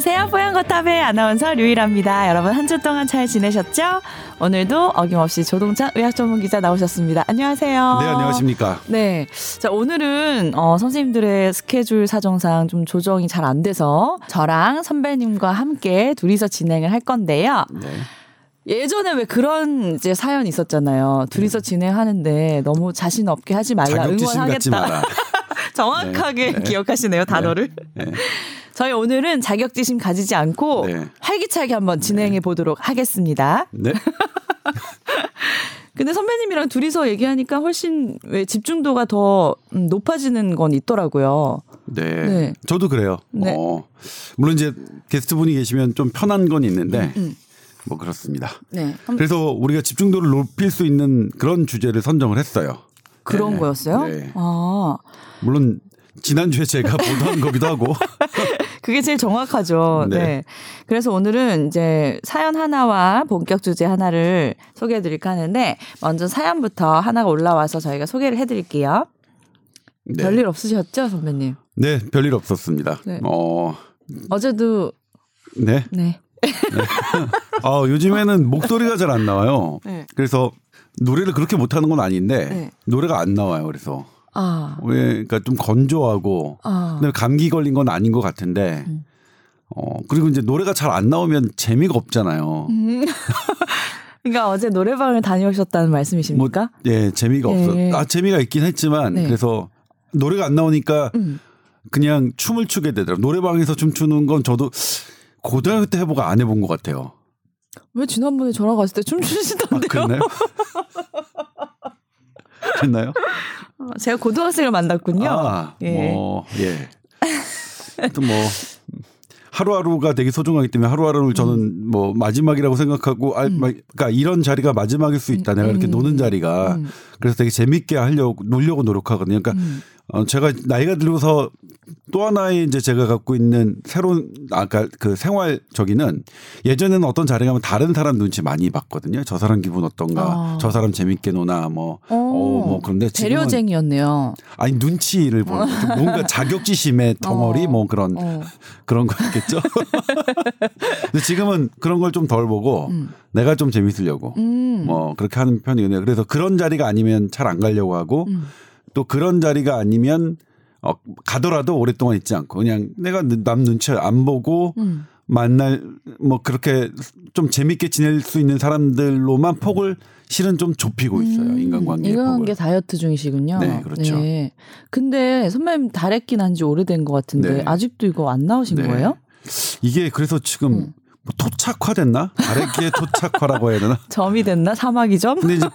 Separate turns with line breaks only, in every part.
안녕하세요. 뽀얀거탑의 아나운서 류일합니다. 여러분 한 주 동안 잘 지내셨죠? 오늘도 어김없이 조동찬 의학 전문 기자 나오셨습니다. 안녕하세요.
네, 안녕하십니까.
네. 자, 오늘은 어, 선생님들의 스케줄 사정상 좀 조정이 잘 안 돼서 저랑 선배님과 함께 둘이서 진행을 할 건데요.
네.
예전에 왜 그런 이제 사연 있었잖아요. 둘이서 진행하는데 너무 자신 없게 하지 말라 응원하겠다. 정확하게
네, 네.
기억하시네요 단어를.
네.
저희 오늘은 자격지심 가지지 않고
네.
활기차게 한번 진행해 보도록 하겠습니다.
네.
근데 선배님이랑 둘이서 얘기하니까 훨씬 왜 집중도가 더 음, 높아지는 건 있더라고요.
네.
네.
저도 그래요.
네.
어, 물론 이제 게스트분이 계시면 좀 편한 건 있는데
음.
뭐 그렇습니다.
네. 한-
그래서 우리가 집중도를 높일 수 있는 그런 주제를 선정을 했어요.
그런
네.
거였어요?
네.
아,
물론 지난주에 제가 보도한 거기도 하고
그게 제일 정확하죠. 네.
네.
그래서 오늘은 이제 사연 하나와 본격 주제 하나를 소개해 드릴까 하는데 먼저 사연부터 하나가 올라와서 저희가 소개를 해 드릴게요.
네.
별일 없으셨죠, 선배님?
네, 별일 없었습니다.
네.
어,
어제도
네.
네.
아, 요즘에는 목소리가 잘 안 나와요.
네.
그래서 노래를 그렇게 못하는 건 아닌데
네.
노래가 안 나와요. 그래서
아.
왜 그러니까 좀 건조하고
아.
근데 감기 걸린 건 아닌 것 같은데
음.
어 그리고 이제 노래가 잘 안 나오면 재미가 없잖아요.
음. 그러니까 어제 노래방을 다녀오셨다는 말씀이십니까?
예, 재미가
예.
없어. 아 재미가 있긴 했지만
네.
그래서 노래가 안 나오니까
음.
그냥 춤을 추게 되더라고. 요 노래방에서 춤추는 건 저도 고등학교 때 해보고 안 해본 것 같아요.
왜 지난번에 전화 갔을 때
아,
춤추시던데요?
그 그랬나요?
어, 제가 고등학생을 만났군요.
아,
예.
뭐, 예. 또 뭐, 하루하루가 되게 소중하기 때문에 하루하루를 저는
음.
뭐 마지막이라고 생각하고, 아, 막, 그러니까 이런 자리가 마지막일 수 있다. 내가 이렇게
음.
노는 자리가.
음.
그래서 되게 재밌게 하려고, 놀려고 노력하거든요. 그러니까
음.
어, 제가 나이가 들어서 또 하나의 이제 제가 갖고 있는 새로운 아까 그 생활적이는 예전에는 어떤 자리 가면 다른 사람 눈치 많이 봤거든요. 저 사람 기분 어떤가,
아.
저 사람 재밌게 노나 뭐, 어, 뭐 그런데 지금은
배려쟁이였네요.
아니 눈치를 보는 거죠. 뭔가 자격지심의 덩어리
어.
뭐 그런
어.
그런 거였겠죠. 근데 지금은 그런 걸 좀 덜 보고
음.
내가 좀 재밌으려고
음.
뭐 그렇게 하는 편이거든요. 그래서 그런 자리가 아니면 잘 안 가려고 하고
음.
또 그런 자리가 아니면 어, 가더라도 오랫동안 있지 않고 그냥 내가 남 눈치 안 보고
음.
만날 뭐 그렇게 좀 재밌게 지낼 수 있는 사람들로만 폭을 실은 좀 좁히고 있어요.
음.
인간관계 폭을.
다이어트 중이시군요.
네, 그렇죠.
네. 근데 선배님 다래끼 난지 오래된 것 같은데
네.
아직도 이거 안 나오신
네.
거예요?
이게 그래서 지금
음.
뭐 토착화됐나? 아래끼의 토착화라고 해야 되나?
점이 됐나? 사마귀 점?
근데 이제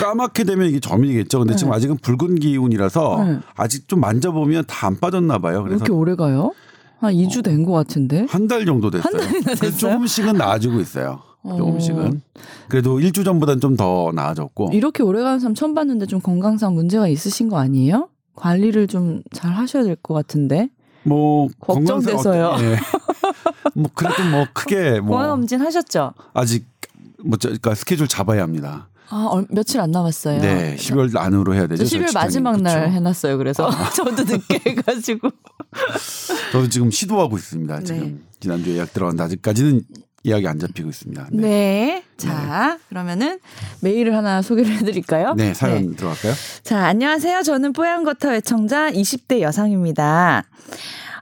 까맣게 되면 이게 점이겠죠. 근데 지금 아직은 붉은 기운이라서
네.
아직 좀 만져보면 다 안 빠졌나 봐요.
왜
그래서
이렇게 오래 가요? 한 2주 된 것 같은데.
한 달 정도 됐어요.
한 달이나 됐어요?
조금씩은 나아지고 있어요.
어.
조금씩은. 그래도 일주 전보다는 좀더 나아졌고.
이렇게 오래 가는 사람 처음 봤는데 좀 건강상 문제가 있으신 거 아니에요? 관리를 좀 잘 하셔야 될 것 같은데.
뭐
걱정돼서요.
건강상 어떤- 예. 뭐 그래도 뭐 크게 뭐
건강검진 하셨죠?
아직 뭐 저- 그러니까 스케줄 잡아야 합니다.
아, 얼- 며칠 안 남았어요.
네, 12월 안으로 해야 되죠.
저 12월
직장인.
마지막 날
그쵸.
해놨어요. 그래서 저도 늦게 해가지고.
저도 지금 시도하고 있습니다.
네.
지금 지난주에 예약 들어갔는데 아직까지는 예약이 안 잡히고 있습니다.
네.
네,
자, 그러면은 메일을 하나 소개를 해드릴까요?
네, 사연 들어갈까요?
자, 안녕하세요. 저는 뽀얀거터 애청자 20대 여성입니다.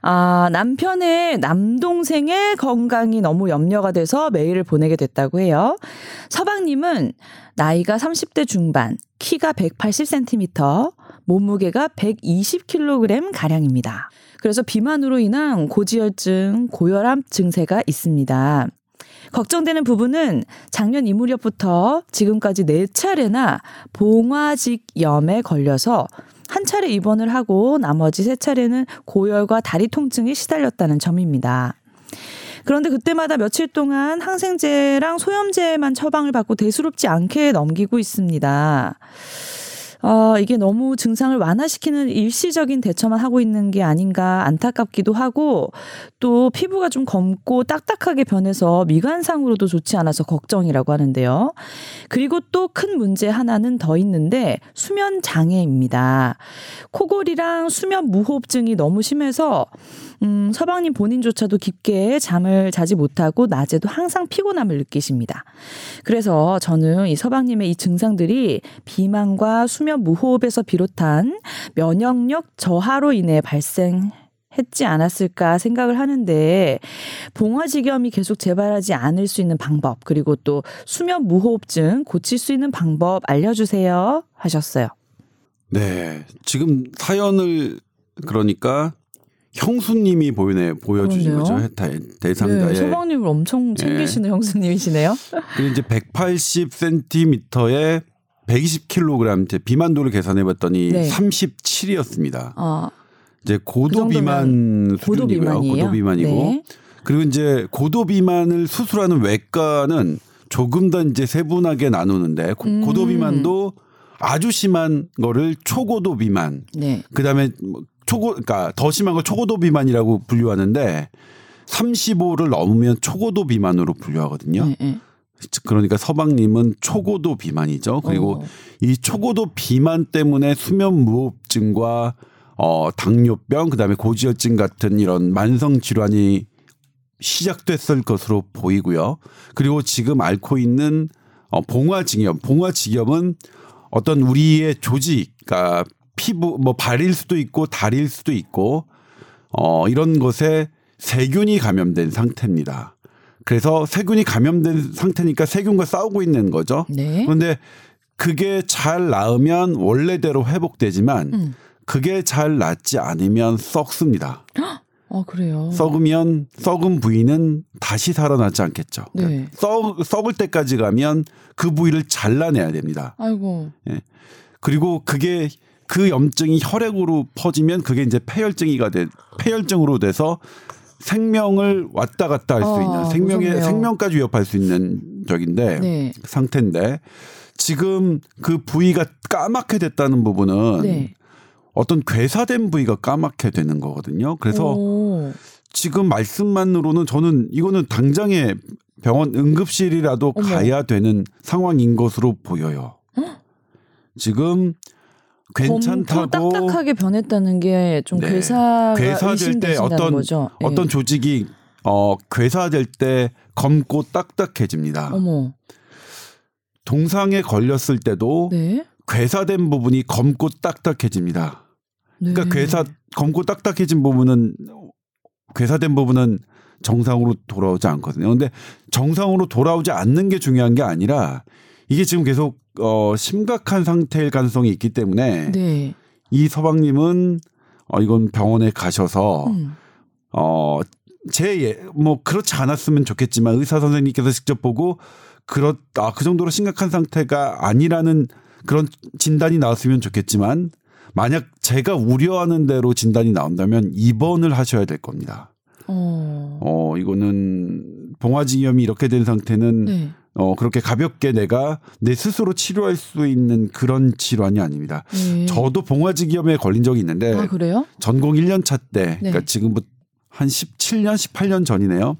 아, 남편의 남동생의 건강이 너무 염려가 돼서 메일을 보내게 됐다고 해요. 서방님은 나이가 30대 중반, 키가 180cm, 몸무게가 120kg 가량입니다. 그래서 비만으로 인한 고지혈증, 고혈압 증세가 있습니다. 걱정되는 부분은 작년 이 무렵부터 지금까지 네 차례나 봉화직염에 걸려서 한 차례 입원을 하고 나머지 세 차례는 고열과 다리 통증에 시달렸다는 점입니다. 그런데 그때마다 며칠 동안 항생제랑 소염제만 처방을 받고 대수롭지 않게 넘기고 있습니다. 어, 이게 너무 증상을 완화시키는 일시적인 대처만 하고 있는 게 아닌가 안타깝기도 하고 또 피부가 좀 검고 딱딱하게 변해서 미관상으로도 좋지 않아서 걱정이라고 하는데요. 그리고 또 큰 문제 하나는 더 있는데 수면 장애입니다. 코골이랑 수면 무호흡증이 너무 심해서 음, 서방님 본인조차도 깊게 잠을 자지 못하고 낮에도 항상 피곤함을 느끼십니다. 그래서 저는 이 서방님의 이 증상들이 비만과 수면 무호흡에서 비롯한 면역력 저하로 인해 발생 했지 않았을까 생각을 하는데 봉화지겸이 계속 재발하지 않을 수 있는 방법 그리고 또 수면 무호흡증 고칠 수 있는 방법 알려주세요 하셨어요.
네. 지금 사연을 그러니까 형수님이 보이네 보여주신. 거죠 대- 대상자의
네, 서방님을 엄청 챙기시는 형수님이시네요.
그리고 이제 180cm에 120kg 이제 비만도를 계산해 봤더니
네.
37이었습니다.
어,
이제 고도
그
비만 수준이고요. 고도 비만이고
네.
그리고 이제 고도 비만을 수술하는 외과는 조금 더 이제 세분하게 나누는데 고-
음.
고도 비만도 아주 심한 거를 초고도 비만,
네.
그다음에 뭐 초고 그러니까 더 심한 걸 초고도 비만이라고 분류하는데 35를 넘으면 초고도 비만으로 분류하거든요.
네, 네.
그러니까 서방님은 초고도 비만이죠. 그리고
어.
이 초고도 비만 때문에 수면 무호흡증과 어 당뇨병 그다음에 고지혈증 같은 이런 만성 질환이 시작됐을 것으로 보이고요. 그리고 지금 앓고 있는 어 봉화직염, 봉화직염은 어떤 우리의 조직, 그러니까 피부 뭐 발일 수도 있고 다리일 수도 있고 어 이런 것에 세균이 감염된 상태입니다. 그래서 세균이 감염된 상태니까 세균과 싸우고 있는 거죠.
네.
그런데 그게 잘 나으면 원래대로 회복되지만
음.
그게 잘 낫지 않으면 썩습니다.
어 그래요.
썩으면 썩은 부위는 다시 살아나지 않겠죠.
네.
썩, 썩을 때까지 가면 그 부위를 잘라내야 됩니다.
아이고.
그리고 그게 그 염증이 혈액으로 퍼지면 그게 이제 폐혈증이가 돼 폐혈증으로 돼서 생명을 왔다 갔다 할수
아,
있는 생명의
무섭네요.
생명까지 위협할 수 있는 적인데
네.
상태인데 지금 그 부위가 까맣게 됐다는 부분은
네.
어떤 괴사된 부위가 까맣게 되는 거거든요. 그래서
오.
지금 말씀만으로는 저는 이거는 당장에 병원 응급실이라도
어머.
가야 되는 상황인 것으로 보여요. 지금
검고
괜찮다고
딱딱하게 변했다는 게좀
네.
괴사가
괴사될 때 어떤
거죠. 네.
어떤 조직이 어 괴사될 때 검고 딱딱해집니다.
어머.
동상에 걸렸을 때도
네.
괴사된 부분이 검고 딱딱해집니다.
네.
그러니까 괴사 검고 딱딱해진 부분은 괴사된 부분은 정상으로 돌아오지 않거든요. 근데 정상으로 돌아오지 않는 게 중요한 게 아니라 이게 지금 계속 어 심각한 상태일 가능성이 있기 때문에
네.
이 서방님은 어 이건 병원에 가셔서
음.
어 제뭐 그렇지 않았으면 좋겠지만 의사 선생님께서 직접 보고 그렇 아 그 정도로 심각한 상태가 아니라는 그런 진단이 나왔으면 좋겠지만 만약 제가 우려하는 대로 진단이 나온다면 입원을 하셔야 될 겁니다.
어.
어 이거는 봉화지염이 이렇게 된 상태는
네.
어 그렇게 가볍게 내가 내 스스로 치료할 수 있는 그런 질환이 아닙니다.
네.
저도 봉화지염에 걸린 적이 있는데
아 그래요?
전공 1년 차 때,
네.
그러니까 지금부터 한 17년, 18년 전이네요.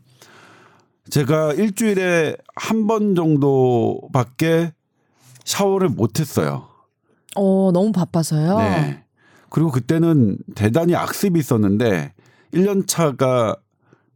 제가 일주일에 한 번 정도밖에 샤워를 못 했어요.
어 너무 바빠서요.
네. 그리고 그때는 대단히 악습이 있었는데 1년 차가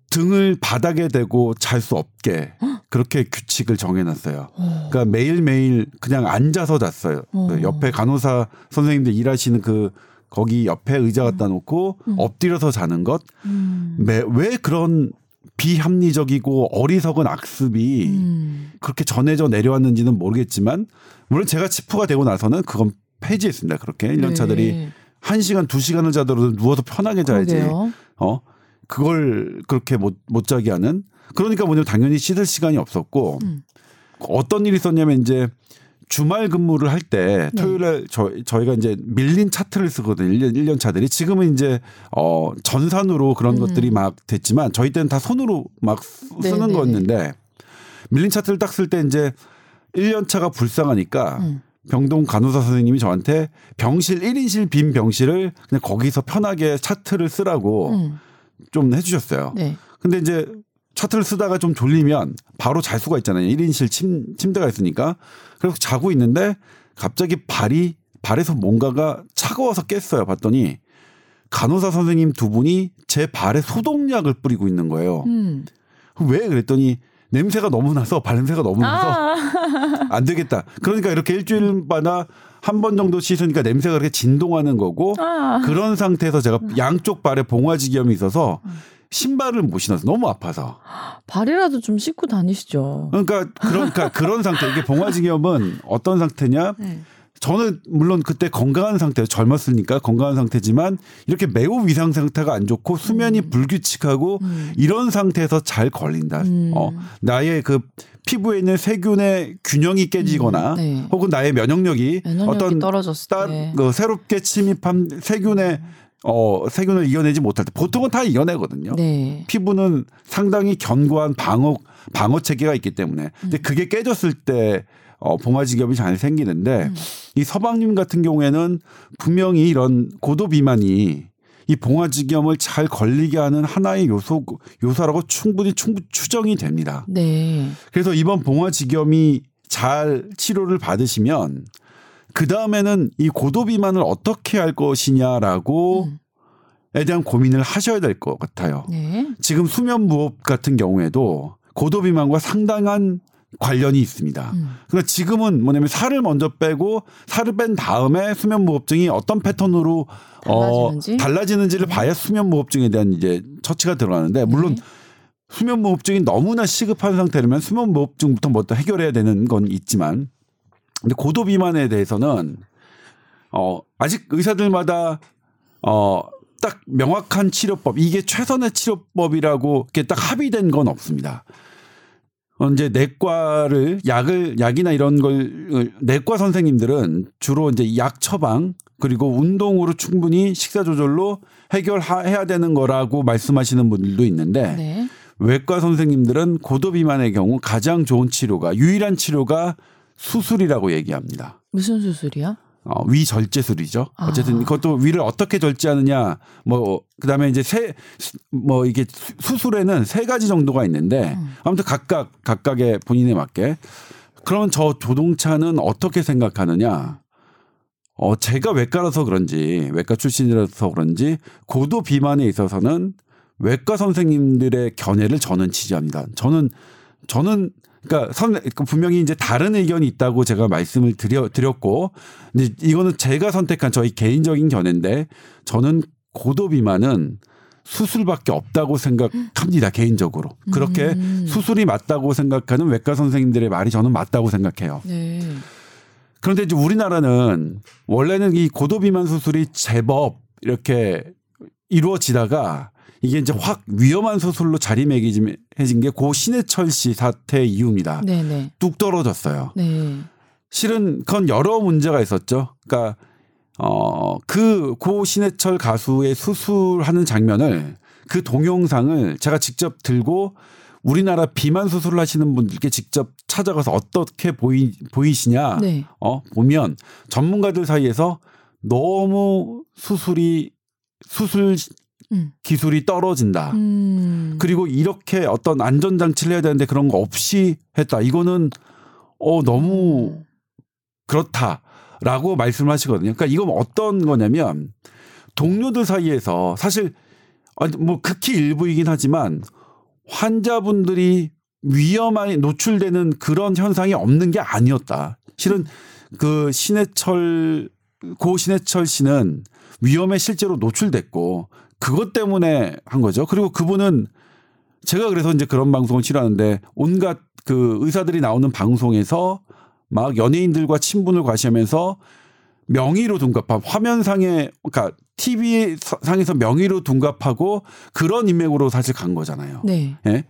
등을 바닥에 대고 잘 수 없게 그렇게 규칙을 정해놨어요.
어.
그러니까 매일매일 그냥 앉아서 잤어요.
어.
그 옆에 간호사 선생님들 일하시는 그 거기 옆에 의자 갖다 놓고 엎드려서 자는 것.
음.
매, 왜 그런 비합리적이고 어리석은 악습이
음.
그렇게 전해져 내려왔는지는 모르겠지만 물론 제가 치프가 되고 나서는 그건 폐지했습니다. 그렇게 1년 차들이
네.
한시간두시간을 자더라도 누워서 편하게 자야지.
그러게요.
어? 그걸 그렇게 못, 못 자게 하는. 그러니까 뭐냐면 당연히 씻을 시간이 없었고
음.
어떤 일이 있었냐면 이제 주말 근무를 할때
네.
토요일에 저, 저희가 이제 밀린 차트를 쓰거든요. 1년, 1년 차들이. 지금은 이제 어, 전산으로 그런
음.
것들이 막 됐지만 저희 때는 다 손으로 막 쓰-
네,
쓰는
네,
거였는데 밀린 차트를 딱 쓸 때 이제 1년 차가 불쌍하니까
음.
병동 간호사 선생님이 저한테 병실 1인실 빈 병실을 그냥 거기서 편하게 차트를 쓰라고
음.
좀 해주셨어요.
네.
근데 이제 차트를 쓰다가 좀 졸리면 바로 잘 수가 있잖아요. 1인실 침, 침대가 있으니까. 그래서 자고 있는데 갑자기 발이, 발에서 뭔가가 차가워서 깼어요. 봤더니 간호사 선생님 두 분이 제 발에 소독약을 뿌리고 있는 거예요.
음.
왜 그랬더니 냄새가 너무 나서 발냄새가 너무 나서
아.
안 되겠다. 그러니까 이렇게 일주일마다 한 번 정도 씻으니까 냄새가 그렇게 진동하는 거고
아.
그런 상태에서 제가 양쪽 발에 봉화지겸이 있어서 신발을 못 신어서 너무 아파서
발이라도 좀 씻고 다니시죠.
그러니까 그러니까 그런 상태 이게 봉화지겸은 어떤 상태냐
네.
저는 물론 그때 건강한 상태 젊었으니까 건강한 상태지만 이렇게 매우 위상 상태가 안 좋고 수면이 불규칙하고
음.
이런 상태에서 잘 걸린다.
음.
어, 나의 그 피부에 있는 세균의 균형이 깨지거나
음, 네.
혹은 나의 면역력이,
면역력이
어떤
떨어졌을
따,
때.
그 새롭게 침입한 세균의 어, 세균을 이겨내지 못할 때 보통은 다 이겨내거든요.
네.
피부는 상당히 견고한 방어 방어 체계가 있기 때문에 근데
음.
그게 깨졌을 때 어, 봉화지겸이 잘 생기는데
음.
이 서방님 같은 경우에는 분명히 이런 고도 비만이 이 봉화지겸을 잘 걸리게 하는 하나의 요소 요소라고 충분히 충분 추정이 됩니다.
네.
그래서 이번 봉화지겸이 잘 치료를 받으시면 그 다음에는 이 고도 비만을 어떻게 할 것이냐라고
음.
에 대한 고민을 하셔야 될 것 같아요.
네.
지금 수면 무호흡 같은 경우에도 고도 비만과 상당한 관련이 있습니다.
음.
그러니까 지금은 뭐냐면 살을 먼저 빼고 살을 뺀 다음에 수면 무호흡증이 어떤 패턴으로
달라지는지?
어, 달라지는지를 봐야 수면 무호흡증에 대한 이제 처치가 들어가는데 물론
네.
수면 무호흡증이 너무나 시급한 상태라면 수면 무호흡증부터 먼저 해결해야 되는 건 있지만 근데 고도 비만에 대해서는 어 아직 의사들마다 어 딱 명확한 치료법 이게 최선의 치료법이라고 이렇게 딱 합의된 건 없습니다. 어, 이제 내과를 약을 약이나 이런 걸 내과 선생님들은 주로 이제 약 처방 그리고 운동으로 충분히 식사 조절로 해결해야 되는 거라고 말씀하시는 분들도 있는데
네.
외과 선생님들은 고도 비만의 경우 가장 좋은 치료가 유일한 치료가 수술이라고 얘기합니다.
무슨 수술이요?
어, 위 절제술이죠.
아.
어쨌든 그것도 위를 어떻게 절제하느냐, 뭐 그다음에 이제 세 뭐 이게 수- 수술에는 세 가지 정도가 있는데
음.
아무튼 각각 각각의 본인에 맞게. 그러면 저 조동차는 어떻게 생각하느냐? 어 제가 외과라서 그런지 외과 출신이라서 그런지 고도 비만에 있어서는 외과 선생님들의 견해를 저는 지지합니다. 저는 저는 그러니까 선그 분명히 이제 다른 의견이 있다고 제가 말씀을 드려 드렸고 근데 이거는 제가 선택한 저희 개인적인 견해인데 저는 고도 비만은 수술밖에 없다고 생각합니다 개인적으로 그렇게
음.
수술이 맞다고 생각하는 외과 선생님들의 말이 저는 맞다고 생각해요.
네.
그런데 이제 우리나라는 원래는 이 고도 비만 수술이 제법 이렇게 이루어지다가 이게 이제 확 위험한 수술로 자리매김해진 게 고 신해철 씨 사태 이후입니다.
네, 네.
뚝 떨어졌어요.
네.
실은 그건 여러 문제가 있었죠. 그러니까 어 그 고 신해철 가수의 수술하는 장면을 그 동영상을 제가 직접 들고 우리나라 비만 수술을 하시는 분들께 직접 찾아가서 어떻게 보이 보이시냐
네.
어 보면 전문가들 사이에서 너무 수술이 수술
음.
기술이 떨어진다.
음.
그리고 이렇게 어떤 안전 장치를 해야 되는데 그런 거 없이 했다. 이거는 어 너무 그렇다라고 말씀하시거든요. 그러니까 이건 어떤 거냐면 동료들 사이에서 사실 뭐 극히 일부이긴 하지만 환자분들이 위험에 노출되는 그런 현상이 없는 게 아니었다. 실은 그 신해철 고 신해철 씨는 위험에 실제로 노출됐고 그것 때문에 한 거죠. 그리고 그분은 제가 그래서 이제 그런 방송을 치료하는데 온갖 그 의사들이 나오는 방송에서 막 연예인들과 친분을 과시하면서 명의로 둔갑한 화면상에 그러니까 TV 상에서 명의로 둔갑하고 그런 인맥으로 사실 간 거잖아요.
네.
예?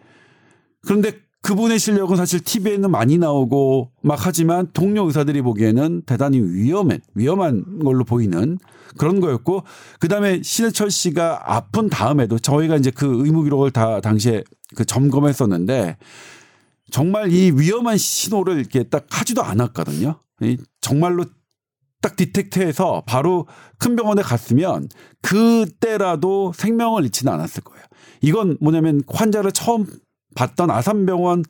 그런데 그분의 실력은 사실 TV에는 많이 나오고 막 하지만 동료 의사들이 보기에는 대단히 위험해, 위험한 걸로 보이는 그런 거였고 그 다음에 신해철 씨가 아픈 다음에도 저희가 이제 그 의무 기록을 다 당시에 그 점검했었는데 정말 이 위험한 신호를 이렇게 딱 하지도 않았거든요. 이 정말로 딱 디텍트해서 바로 큰 병원에 갔으면 그때라도 생명을 잃지는 않았을 거예요. 이건 뭐냐면 환자를 처음 봤던 아산병원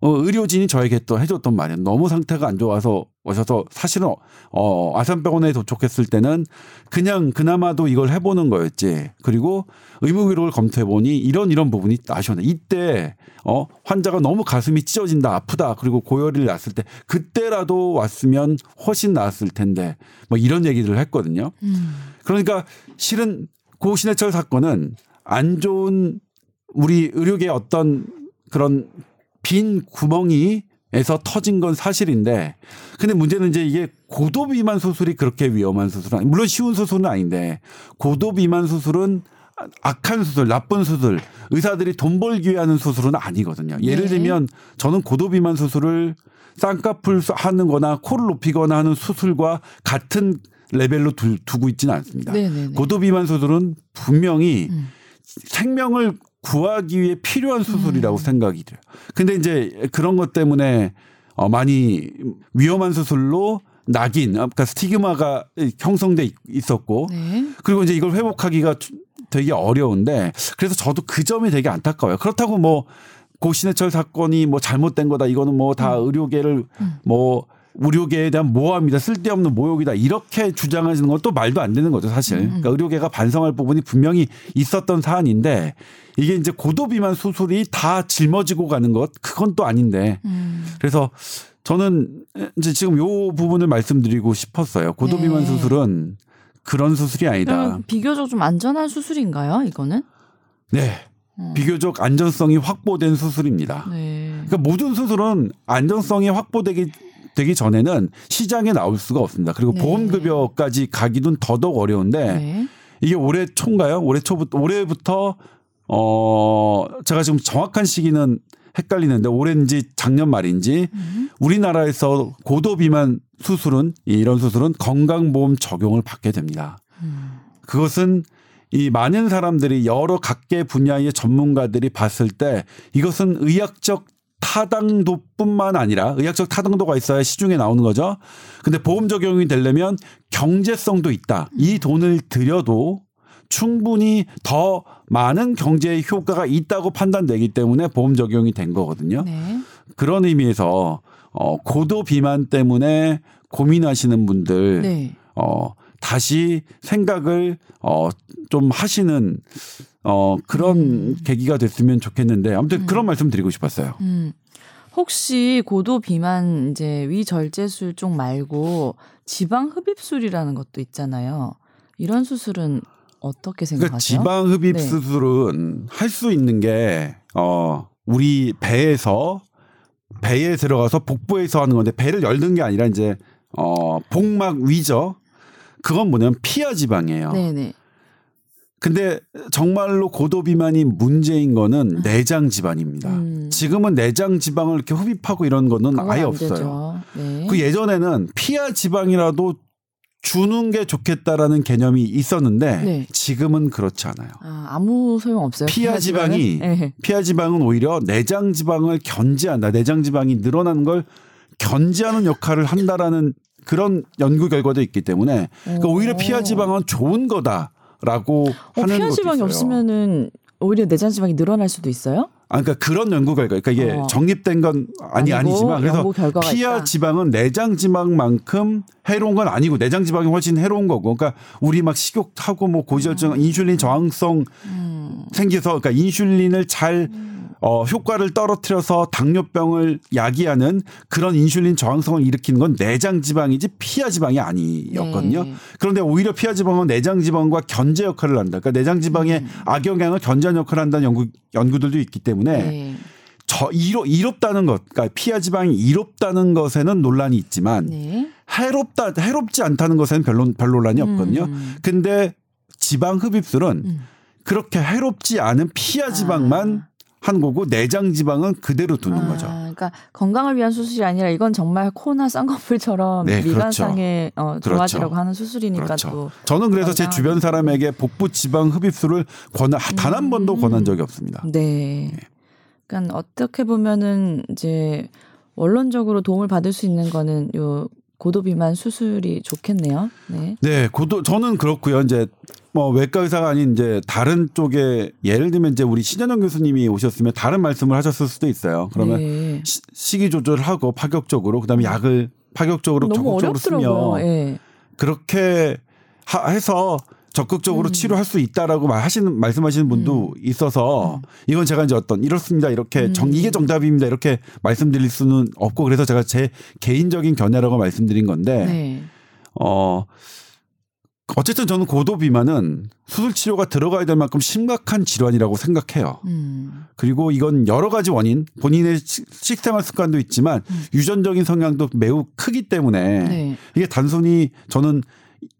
어, 의료진이 저에게 또 해줬던 말이에요. 너무 상태가 안 좋아서 오셔서 사실은 어, 아산병원에 도착했을 때는 그냥 그나마도 이걸 해보는 거였지. 그리고 의무 기록을 검토해 보니 이런 이런 부분이 나시오네. 이때 어 환자가 너무 가슴이 찢어진다, 아프다. 그리고 고열이 났을 때 그때라도 왔으면 훨씬 나았을 텐데 뭐 이런 얘기들을 했거든요.
음.
그러니까 실은 고 신해철 사건은 안 좋은 우리 의료계의 어떤 그런 빈 구멍이 에서 터진 건 사실인데 근데 문제는 이제 이게 고도 비만 수술이 그렇게 위험한 수술은 물론 쉬운 수술은 아닌데 고도 비만 수술은 악한 수술, 나쁜 수술, 의사들이 돈 벌기 위해 하는 수술은 아니거든요. 예를
네.
들면 저는 고도 비만 수술을 쌍꺼풀 하는 거나 코를 높이거나 하는 수술과 같은 레벨로 두, 두고 있지는 않습니다.
네네네.
고도 비만 수술은 분명히
음.
생명을 구하기 위해 필요한 수술이라고
음.
생각이 돼요. 근데 이제 그런 것 때문에 어 많이 위험한 수술로 낙인, 그러니까 스티그마가 형성돼 있었고
네.
그리고 이제 이걸 회복하기가 되게 어려운데 그래서 저도 그 점이 되게 안타까워요. 그렇다고 뭐 고신해철 사건이 뭐 잘못된 거다 이거는 뭐다 의료계를
음.
뭐 의료계에 대한 모함이다 쓸데없는 모욕이다 이렇게 주장하시는 건또 말도 안 되는 거죠 사실
음.
그러니까 의료계가 반성할 부분이 분명히 있었던 사안인데 이게 이제 고도 비만 수술이 다 짊어지고 가는 것 그건 또 아닌데
음.
그래서 저는 이제 지금 요 부분을 말씀드리고 싶었어요 고도
네.
비만 수술은 그런 수술이 아니다
비교적 좀 안전한 수술인가요? 이거는?
네
어.
비교적 안전성이 확보된 수술입니다.
네.
그러니까 모든 수술은 안전성이 확보되기 되기 전에는 시장에 나올 수가 없습니다. 그리고
네.
보험급여까지 가기는 더더욱 어려운데
네.
이게 올해 초인가요? 올해 초부터 올해부터 어 제가 지금 정확한 시기는 헷갈리는데 올해인지 작년 말인지
음.
우리나라에서 고도 비만 수술은 이런 수술은 건강보험 적용을 받게 됩니다.
음.
그것은 이 많은 사람들이 여러 각계 분야의 전문가들이 봤을 때 이것은 의학적 타당도뿐만 아니라 의학적 타당도가 있어야 시중에 나오는 거죠. 근데 보험 적용이 되려면 경제성도 있다. 이 돈을 들여도 충분히 더 많은 경제 효과가 있다고 판단되기 때문에 보험 적용이 된 거거든요.
네.
그런 의미에서 어 고도 비만 때문에 고민하시는 분들
네.
어, 다시 생각을 어, 좀 하시는 어, 그런
음.
계기가 됐으면 좋겠는데 아무튼 그런 말씀 드리고 싶었어요.
음. 혹시 고도 비만 이제 위절제술 쪽 말고 지방 흡입술이라는 것도 있잖아요. 이런 수술은 어떻게
그러니까
생각하세요?
지방 흡입
네.
수술은 할 수 있는 게 어, 우리 배에서 배에 들어가서 복부에서 하는 건데 배를 열는 게 아니라 이제 어, 복막 위죠. 그건 뭐냐면 피하 지방이에요.
네네.
근데 정말로 고도 비만이 문제인 거는 내장 지방입니다.
음.
지금은 내장 지방을 이렇게 흡입하고 이런 거는 아예
안
없어요.
네.
그 예전에는 피하 지방이라도 주는 게 좋겠다라는 개념이 있었는데
네.
지금은 그렇지 않아요.
아, 아무 소용 없어요.
피하 지방이
네.
피하 지방은 오히려 내장 지방을 견제한다. 내장 지방이 늘어나는 걸 견제하는 역할을 한다라는 그런 연구 결과도 있기 때문에 그러니까 오히려 피하 지방은 좋은 거다 라고
어,
하는
피하 지방이. 없으면은 오히려 내장 지방이 늘어날 수도 있어요?
아, 그러니까 그런 연구 결과, 그러니까 이게
어.
정립된 건 아니 아니지만 그래서 피하
있다.
지방은 내장 지방만큼 해로운 건 아니고 내장 지방이 훨씬 해로운 거고, 그러니까 우리 막 식욕하고 뭐 고지혈증, 인슐린 저항성
음.
생겨서 그러니까 인슐린을 잘 어, 효과를 떨어뜨려서 당뇨병을 야기하는 그런 인슐린 저항성을 일으키는 건 내장 지방이지 피하 지방이 아니었거든요.
네.
그런데 오히려 피하 지방은 내장 지방과 견제 역할을 한다. 그러니까 내장 지방의
음.
악영향을 견제하는 역할을 한다는 연구 연구들도 있기 때문에
네.
저 이로 이롭다는 것, 그러니까 피하 지방이 이롭다는 것에는 논란이 있지만
네.
해롭다 해롭지 않다는 것에는 별로 별 논란이 없거든요.
음.
근데 지방 흡입술은
음.
그렇게 해롭지 않은 피하 지방만 한 거고 내장 지방은 그대로 두는
아,
거죠.
그러니까 건강을 위한 수술이 아니라 이건 정말 코나 쌍꺼풀처럼
네,
어,
그렇죠.
좋아지라고 하는 수술이니까
그렇죠.
또
저는 그래서 제. 주변 사람에게 복부 지방 흡입술을 권한 단한 번도 권한 적이 없습니다.
네. 그러니까 어떻게 보면은 이제 원론적으로 도움을 받을 수 있는 거는 요 고도 비만 수술이 좋겠네요. 네.
네, 고도 저는 그렇고요. 이제 뭐 외과 의사가 아닌 이제 다른 쪽에 예를 들면 이제 우리 신현영 교수님이 오셨으면 다른 말씀을 하셨을 수도 있어요. 그러면
네.
시, 식이 조절하고 파격적으로 그다음에 약을 파격적으로 적극적으로. 쓰면
예.
그렇게 하, 해서 적극적으로
음.
치료할 수 있다라고 말하시는 말씀하시는 분도 있어서 이건 제가 이제 어떤 이렇습니다 이렇게 정
음.
이게 정답입니다 이렇게 말씀드릴 수는 없고 그래서 제가 제 개인적인 견해라고 말씀드린 건데
네.
어 어쨌든 저는 고도 비만은 수술 치료가 들어가야 될 만큼 심각한 질환이라고 생각해요.
음.
그리고 이건 여러 가지 원인, 본인의 식- 식생활 습관도 있지만 유전적인 성향도 매우 크기 때문에
음. 네.
이게 단순히 저는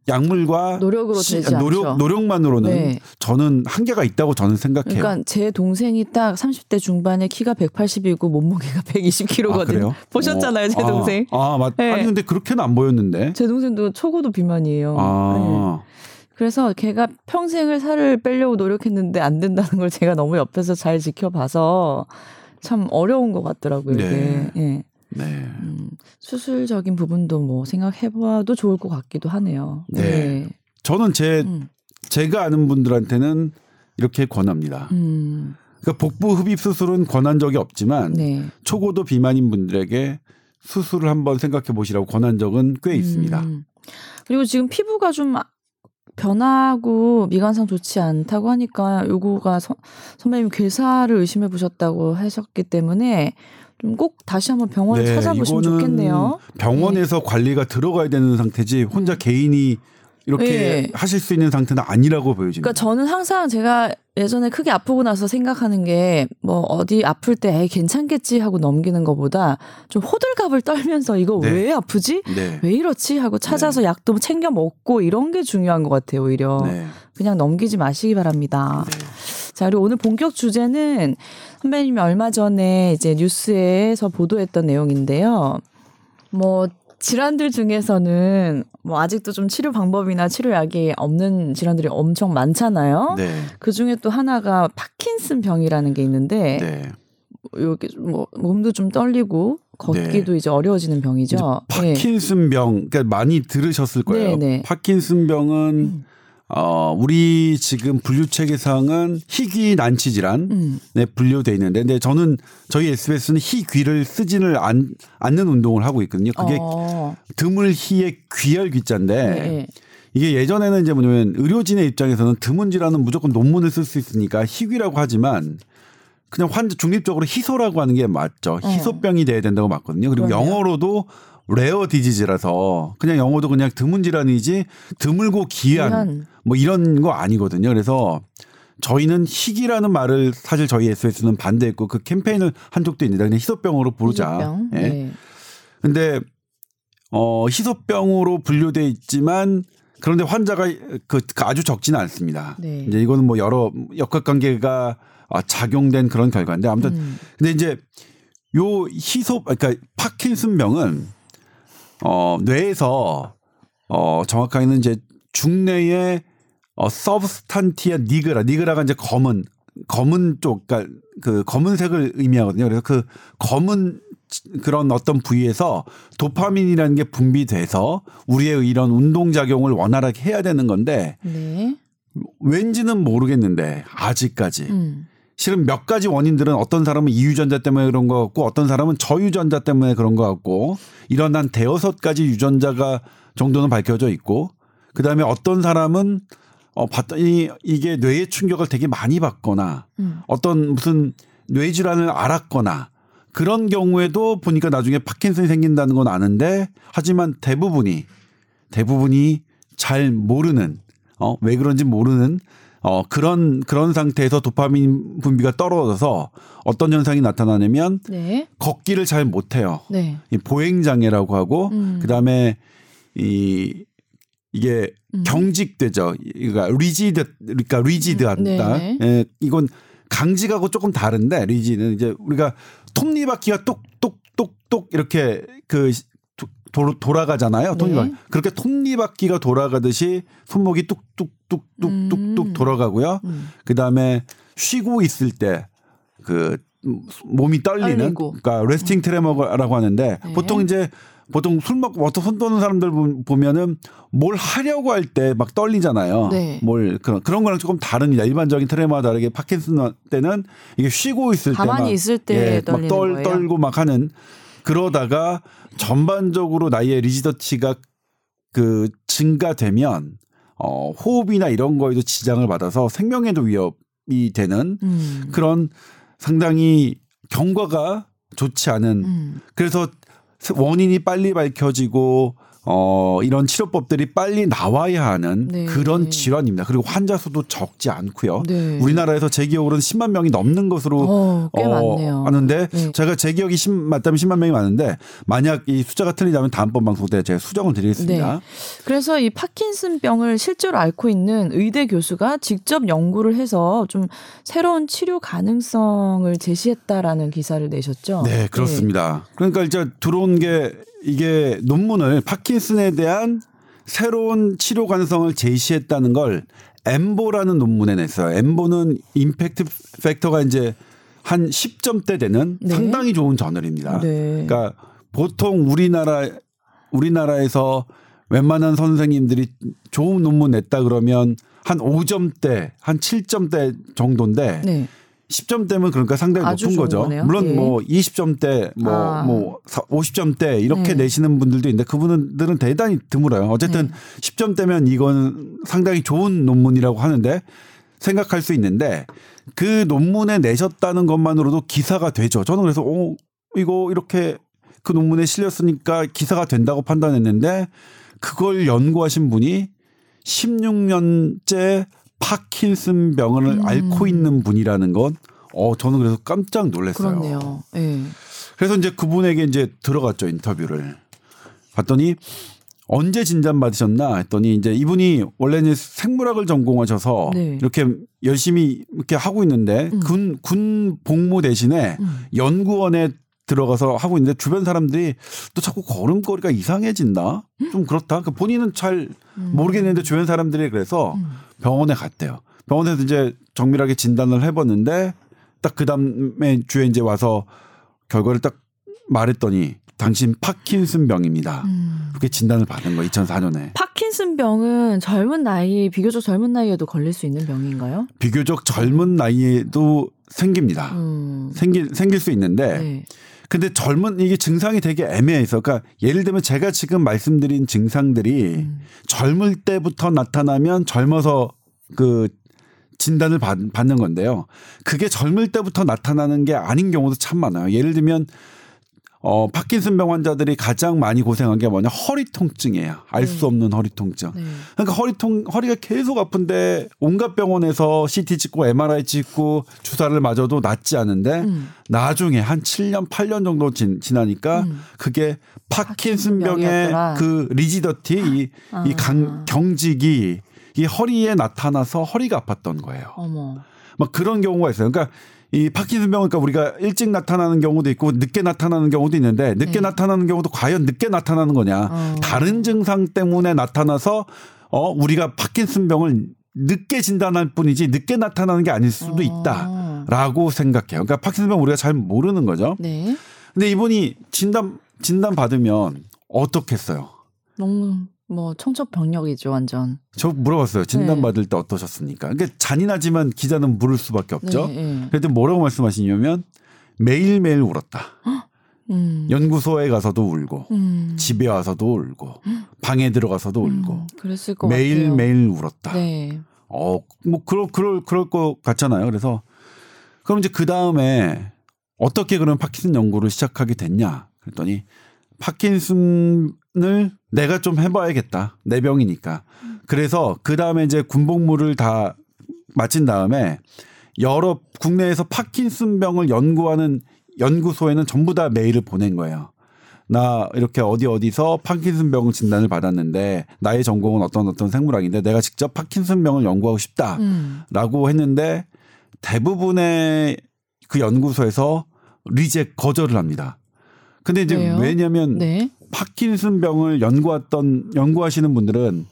약물과
노력으로
시-
되지
노력
않죠.
노력만으로는
네.
저는 한계가 있다고 저는 생각해요.
그러니까 제 동생이 딱 30대 중반에 키가 180이고 몸무게가 120kg거든요.
아?
보셨잖아요, 제
어.
동생.
아, 아, 맞.
네.
아니 근데 그렇게는 안 보였는데.
제 동생도 초고도 비만이에요. 네.
아.
그래서 걔가 평생을 살을 빼려고 노력했는데 안 된다는 걸 제가 너무 옆에서 잘 지켜봐서 참 어려운 것 같더라고요. 이게.
네.
예.
네.
음, 수술적인 부분도 뭐 생각해봐도 좋을 것 같기도 하네요.
네. 저는 제
음.
제가 아는 분들한테는 이렇게 권합니다.
음.
그러니까 복부 흡입 수술은 권한 적이 없지만
네.
초고도 비만인 분들에게 수술을 한번 생각해 보시라고 권한 적은 꽤 있습니다.
음. 그리고 지금 피부가 좀 아- 변하고 미관상 좋지 않다고 하니까 요거가 서, 선배님 괴사를 의심해 보셨다고 하셨기 때문에 좀 꼭 다시 한번 병원을
네,
찾아보시면 좋겠네요.
병원에서 관리가 들어가야 되는 상태지 혼자 개인이 이렇게
네.
하실 수 있는 상태는 아니라고 보여집니다.
그러니까 저는 항상 제가 예전에 크게 아프고 나서 생각하는 게 뭐 어디 아플 때 에이 괜찮겠지 하고 넘기는 것보다 좀 호들갑을 떨면서 이거
네.
왜 아프지?
네.
왜 이렇지? 하고 찾아서 약도 챙겨 먹고 이런 게 중요한 것 같아요, 오히려.
네.
그냥 넘기지 마시기 바랍니다.
네.
자, 그리고 오늘 본격 주제는 선배님이 얼마 전에 이제 뉴스에서 보도했던 내용인데요. 뭐, 질환들 중에서는 뭐 아직도 좀 치료 방법이나 치료약이 없는 질환들이 엄청 많잖아요.
네.
그 중에 또 하나가 파킨슨 병이라는 게 있는데
네.
여기 뭐 몸도 좀 떨리고 걷기도 이제 어려워지는 병이죠. 네.
파킨슨 병 그러니까 많이 들으셨을 거예요.
네, 네.
파킨슨 병은 어 우리 지금 분류 체계상은 희귀 난치 질환
음.
네, 분류돼 있는데 근데 저는 저희 SBS는 희귀를 쓰지를 않, 않는 운동을 하고 있거든요. 그게
어.
드물 희의 귀할 귀자인데
네.
이게 예전에는 이제 뭐냐면 의료진의 입장에서는 드문 질환은 무조건 논문을 쓸 수 있으니까 희귀라고 하지만 그냥 환자 중립적으로 희소라고 하는 게 맞죠. 희소병이 돼야 된다고 맞거든요. 그리고
어. 그러네요.
영어로도 rare disease라서 그냥 영어도 그냥 드문 질환이지 드물고
귀한.
뭐 이런 거 아니거든요. 그래서 저희는 희귀라는 말을 사실 저희 SBS는 반대했고 그 캠페인을 한 적도 있는데 그냥 희소병으로 부르자.
희소병.
예.
네.
근데 어 희소병으로 분류돼 있지만 그런데 환자가 그, 그 아주 적지는 않습니다.
네.
이제 이거는 뭐 여러 역학관계가 아, 작용된 그런 결과인데 아무튼
음.
근데 이제 요 희소 그러니까 파킨슨병은 어 뇌에서 어 정확하게는 이제 중뇌의 어 서브스탄티아 니그라 니그라가 이제 검은 검은 쪽 그러니까 그 검은색을 의미하거든요. 그래서 그 검은 그런 어떤 부위에서 도파민이라는 게 분비돼서 우리의 이런 운동 작용을 원활하게 해야 되는 건데
네.
왠지는 모르겠는데 아직까지
음.
실은 몇 가지 원인들은 어떤 사람은 이 유전자 때문에 그런 것 같고 어떤 사람은 저 유전자 때문에 그런 것 같고 이런 한 대여섯 가지 유전자가 정도는 밝혀져 있고 그 다음에 어떤 사람은 어 봤더니 이게 뇌의 충격을 되게 많이 받거나
음.
어떤 무슨 뇌 질환을 앓았거나 그런 경우에도 보니까 나중에 파킨슨이 생긴다는 건 아는데 하지만 대부분이 대부분이 잘 모르는 어 왜 그런지 모르는 어 그런 그런 상태에서 도파민 분비가 떨어져서 어떤 현상이 나타나냐면
네.
걷기를 잘 못해요.
네.
이 보행 장애라고 하고
음.
그 다음에 이 이게
음.
경직되죠. 그러니까 rigid 그러니까 rigid한다.
네네.
예, 이건 강직하고 조금 다른데 리지는 이제 우리가 톱니바퀴가 똑똑똑똑 이렇게 그 도, 돌아가잖아요. 톱니바퀴.
네.
그렇게 톱니바퀴가 돌아가듯이 손목이 뚝뚝뚝뚝뚝뚝
음.
돌아가고요.
음.
그다음에 쉬고 있을 때그 몸이 떨리는
떨리고.
그러니까 resting tremor라고 하는데
네.
보통 이제 보통 술 먹고 어떤 손 떠는 사람들 보- 보면은 뭘 하려고 할 때 막 떨리잖아요.
네.
뭘 그런 그런 거랑 조금 다릅니다. 일반적인 tremor와 다르게 파킨슨 때는 이게 쉬고 있을 때
가만히
막
있을 때
예,
떨리는
막 떨,
거예요?
떨고 막 하는 그러다가 전반적으로 나의 rigidity가 그 증가되면 어 호흡이나 이런 거에도 지장을 받아서 생명에도 위협이 되는
음.
그런 상당히 경과가 좋지 않은
음.
그래서 원인이 빨리 밝혀지고 어 이런 치료법들이 빨리 나와야 하는
네.
그런 질환입니다. 그리고 환자 수도 적지 않고요.
네.
우리나라에서 제 기억으로는 10만 명이 넘는 것으로
어, 꽤 많네요.
하는데
네.
제가 제 기억이 10, 맞다면 10만 명이 많은데 만약 이 숫자가 틀리다면 다음번 방송 때 제가 수정을 드리겠습니다.
네. 그래서 이 파킨슨병을 실제로 앓고 있는 의대 교수가 직접 연구를 해서 좀 새로운 치료 가능성을 제시했다라는 기사를 내셨죠.
네, 그렇습니다. 그러니까 이제 들어온 게 이게 논문을 파킨슨에 대한 새로운 치료 가능성을 제시했다는 걸 엠보라는 논문에 냈어요. 엠보는 임팩트 팩터가 이제 한 10점대 되는
네.
상당히 좋은 저널입니다.
네.
그러니까 보통 우리나라 우리나라에서 웬만한 선생님들이 좋은 논문 냈다 그러면 한 5점대, 한 7점대 정도인데
네.
10점대면 그러니까 상당히
높은
거죠.
거네요.
물론
예.
뭐 20점대, 뭐,
아.
뭐 50점대 이렇게
네.
내시는 분들도 있는데 그분들은 대단히 드물어요. 어쨌든
네.
10점대면 이건 상당히 좋은 논문이라고 하는데 생각할 수 있는데 그 논문에 내셨다는 것만으로도 기사가 되죠. 저는 그래서 어, 이거 이렇게 그 논문에 실렸으니까 기사가 된다고 판단했는데 그걸 연구하신 분이 16년째 파킨슨 병을
음.
앓고 있는 분이라는 건 어, 저는 그래서 깜짝 놀랐어요.
그렇네요. 예.
그래서 이제 그분에게 이제 들어갔죠 인터뷰를 봤더니 언제 진단 받으셨나 했더니 이제 이분이 원래는 생물학을 전공하셔서
네.
이렇게 열심히 이렇게 하고 있는데
음.
군 군 복무 대신에
음.
연구원에 들어가서 하고 있는데 주변 사람들이 또 자꾸 걸음걸이가 이상해진다 좀 그렇다 그 본인은 잘
음.
모르겠는데 주변 사람들이 그래서
음.
병원에 갔대요. 병원에서 이제 정밀하게 진단을 해봤는데 딱 그 다음에 주에 이제 와서 결과를 딱 말했더니 당신 파킨슨 병입니다.
음.
그렇게 진단을 받은 거 2004년에
파킨슨 병은 젊은 나이 비교적 젊은 나이에도 걸릴 수 있는 병인가요?
비교적 젊은 나이에도 생깁니다.
음.
생길 생길 수 있는데
네.
근데 젊은 이게 증상이 되게 애매해서 그러니까 예를 들면 제가 지금 말씀드린 증상들이
음.
젊을 때부터 나타나면 젊어서 그 진단을 받, 받는 건데요. 그게 젊을 때부터 나타나는 게 아닌 경우도 참 많아요. 예를 들면 어 파킨슨병 환자들이 가장 많이 고생한 게 뭐냐 허리 통증이에요. 알수
네.
없는 허리 통증.
네.
그러니까 허리 통 허리가 계속 아픈데 온갖 병원에서 CT 찍고 MRI 찍고 주사를 맞아도 낫지 않은데
음.
나중에 한 7년 8년 정도 지, 지나니까
음.
그게 파킨슨병의. 그 rigidity 이,
아.
이 강, 경직이 이 허리에 나타나서 허리가 아팠던 거예요.
어머.
막 그런 경우가 있어요. 그러니까 이 파킨슨 병은 그러니까 우리가 일찍 나타나는 경우도 있고 늦게 나타나는 경우도 있는데 늦게
네.
나타나는 경우도 과연 늦게 나타나는 거냐?
어.
다른 증상 때문에 나타나서 어 우리가 파킨슨 병을 늦게 진단할 뿐이지 늦게 나타나는 게 아닐 수도
어.
있다라고 생각해요. 그러니까 파킨슨 병 우리가 잘 모르는 거죠.
네.
근데 이분이 진단 진단 받으면 어떻겠어요?
너무 뭐 청첩 병력이죠 완전.
저 물어봤어요. 진단
네.
받을 때 어떠셨습니까? 그러니까 잔인하지만 기자는 물을 수밖에 없죠.
네, 네.
그랬더니 뭐라고 말씀하시냐면 매일 매일 울었다.
음.
연구소에 가서도 울고
음.
집에 와서도 울고 방에 들어가서도 울고
음, 그랬을 것
매일
같아요.
매일 울었다.
네.
어, 뭐 그럴 그럴 그럴 것 같잖아요. 그래서 그럼 이제 그 다음에 어떻게 그런 파킨슨 연구를 시작하게 됐냐? 그랬더니 파킨슨을 내가 좀 해봐야겠다. 내 병이니까. 그래서 그 다음에 이제 군복무를 다 마친 다음에 여러 국내에서 파킨슨병을 연구하는 연구소에는 전부 다 메일을 보낸 거예요. 나 이렇게 어디 어디서 파킨슨병 진단을 받았는데 나의 전공은 어떤 어떤 생물학인데 내가 직접 파킨슨병을 연구하고 싶다라고
음.
했는데 대부분의 그 연구소에서 리젝 거절을 합니다. 근데 이제
왜요?
왜냐면
네.
파킨슨 병을 연구했던 연구하시는 분들은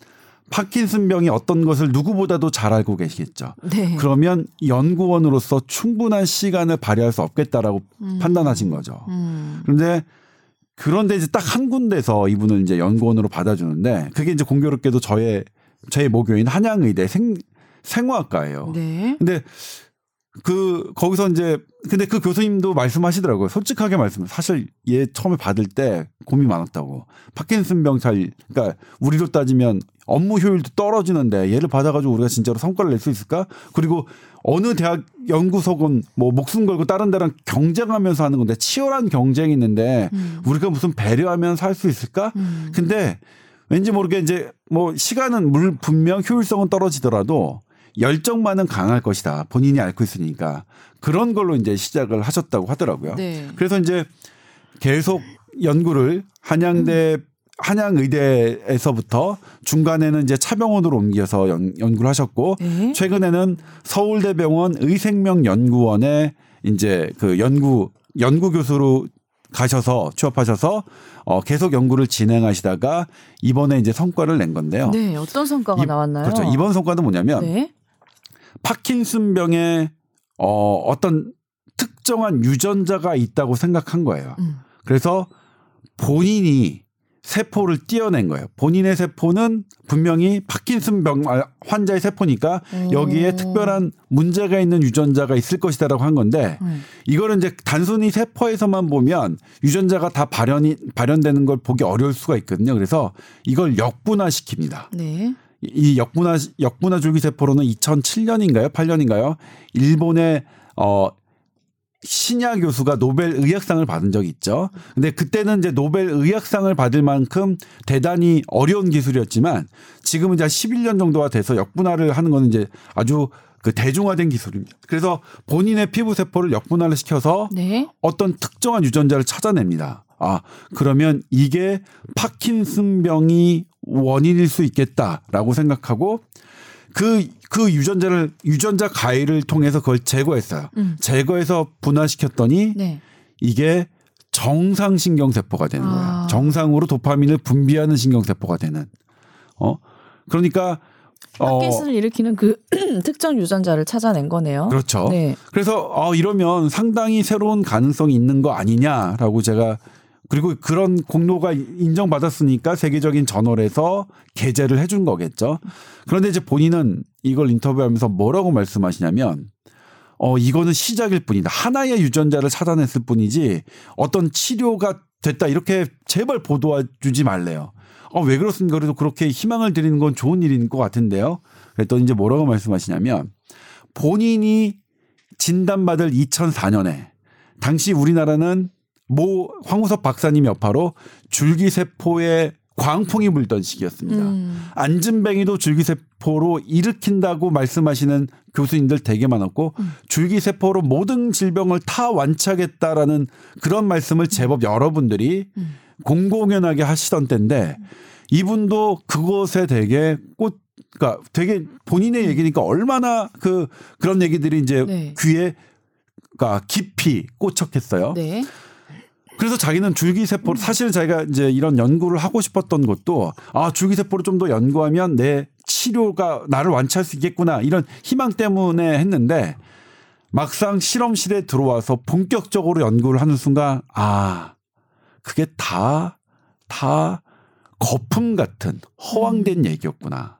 파킨슨 병이 어떤 것을 누구보다도 잘 알고 계시겠죠.
네.
그러면 연구원으로서 충분한 시간을 발휘할 수 없겠다라고
음.
판단하신 거죠.
음.
그런데 그런데 이제 딱 한 군데서 이분을 이제 연구원으로 받아주는데 그게 이제 공교롭게도 저의 저의 모교인 한양의대 생 생화학과예요.
네.
근데 그 거기서 이제 근데 그 교수님도 말씀하시더라고요. 솔직하게 말씀. 사실 얘 처음에 받을 때 고민 많았다고. 파킨슨병 잘 그러니까 우리로 따지면 업무 효율도 떨어지는데 얘를 받아가지고 우리가 진짜로 성과를 낼 수 있을까? 그리고 어느 대학 연구소건 뭐 목숨 걸고 다른 데랑 경쟁하면서 하는 건데 치열한 경쟁이 있는데
음.
우리가 무슨 배려하면 살 수 있을까?
음.
근데 왠지 모르게 이제 뭐 시간은 물 분명 효율성은 떨어지더라도 열정만은 강할 것이다. 본인이 앓고 있으니까 그런 걸로 이제 시작을 하셨다고 하더라고요.
네.
그래서 이제 계속 연구를 한양대 한양의대에서부터 중간에는 이제 차병원으로 옮겨서 연, 연구를 하셨고
네.
최근에는 서울대병원 의생명연구원에 이제 그 연구 연구 교수로 가셔서 취업하셔서 어 계속 연구를 진행하시다가 이번에 이제 성과를 낸 건데요.
네. 어떤 성과가
이-
나왔나요?
그렇죠. 이번 성과는 뭐냐면
네.
파킨슨병에 어 어떤 특정한 유전자가 있다고 생각한 거예요.
음.
그래서 본인이 세포를 띄어낸 거예요. 본인의 세포는 분명히 파킨슨병 아, 환자의 세포니까 여기에
오.
특별한 문제가 있는 유전자가 있을 것이다라고 한 건데
음.
이거를 이제 단순히 세포에서만 보면 유전자가 다 발현이 발현되는 걸 보기 어려울 수가 있거든요. 그래서 이걸 역분화시킵니다.
네.
이 역분화 역분화 줄기 세포로는 2007년인가요? 8년인가요? 일본의 어 신야 교수가 노벨 의학상을 받은 적이 있죠. 근데 그때는 이제 노벨 의학상을 받을 만큼 대단히 어려운 기술이었지만 지금은 이제 한 11년 정도가 돼서 역분화를 하는 거는 이제 아주 그 대중화된 기술입니다. 그래서 본인의 피부 세포를 역분화를 시켜서
네.
어떤 특정한 유전자를 찾아냅니다. 아, 그러면 이게 파킨슨병이 원인일 수 있겠다라고 생각하고 그, 그 유전자를, 유전자 가위를 통해서 그걸 제거했어요.
음.
제거해서 분화시켰더니
네.
이게 정상 신경세포가 되는
아.
거예요. 정상으로 도파민을 분비하는 신경세포가 되는. 어? 그러니까, 어,
파킨슨을 일으키는 그 특정 유전자를 찾아낸 거네요.
그렇죠.
네.
그래서 어 이러면 상당히 새로운 가능성이 있는 거 아니냐라고 제가 그리고 그런 공로가 인정받았으니까 세계적인 저널에서 게재를 해준 거겠죠. 그런데 이제 본인은 이걸 인터뷰하면서 뭐라고 말씀하시냐면 어 이거는 시작일 뿐이다. 하나의 유전자를 찾아냈을 뿐이지 어떤 치료가 됐다 이렇게 제발 보도해 주지 말래요. 어왜 그렇습니까? 그래도 그렇게 희망을 드리는 건 좋은 일인 것 같은데요. 그랬더니 이제 뭐라고 말씀하시냐면 본인이 진단받을 2004년에 당시 우리나라는 모 황우섭 박사님 여파로 줄기세포에 광풍이 불던 시기였습니다.
음.
안진뱅이도 줄기세포로 일으킨다고 말씀하시는 교수님들 되게 많았고
음.
줄기세포로 모든 질병을 다 완치하겠다라는 그런 말씀을 제법 여러분들이
음.
공공연하게 하시던 때인데 이분도 그것에 되게 꽃 그러니까 되게 본인의 얘기니까 얼마나 그 그런 얘기들이 이제
네.
귀에 그러니까 깊이 꽂혔겠어요.
네.
그래서 자기는 줄기세포 사실 자기가 이제 이런 연구를 하고 싶었던 것도 아 줄기세포를 좀 더 연구하면 내 치료가 나를 완치할 수 있겠구나 이런 희망 때문에 했는데 막상 실험실에 들어와서 본격적으로 연구를 하는 순간 아 그게 다다 거품 같은 허황된 얘기였구나.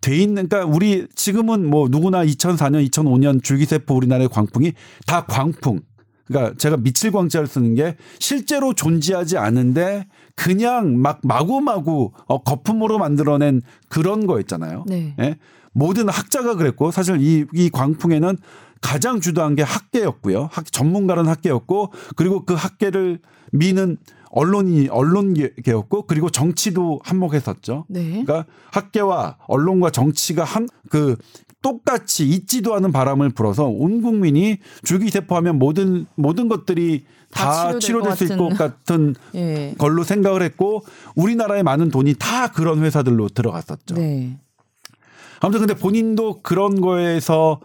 돼 있는 그러니까 우리 지금은 뭐 누구나 2004년 2005년 줄기세포 우리나라의 광풍이 다 광풍 그러니까 제가 미칠 광자를 쓰는 게 실제로 존재하지 않은데 그냥 막 마구마구 어, 거품으로 만들어낸 그런 거였잖아요.
네.
예? 모든 학자가 그랬고 사실 이, 이 광풍에는 가장 주도한 게 학계였고요. 학, 전문가는 학계였고 그리고 그 학계를 미는 언론이 언론계였고 그리고 정치도 한몫했었죠.
네.
그러니까 학계와 언론과 정치가 한 그 똑같이 있지도 않은 바람을 불어서 온 국민이 줄기세포하면 모든 모든 것들이
다
다
치료될 수것
같은
예.
걸로 생각을 했고 우리나라의 많은 돈이 다 그런 회사들로 들어갔었죠.
네.
아무튼 근데 본인도 그런 거에서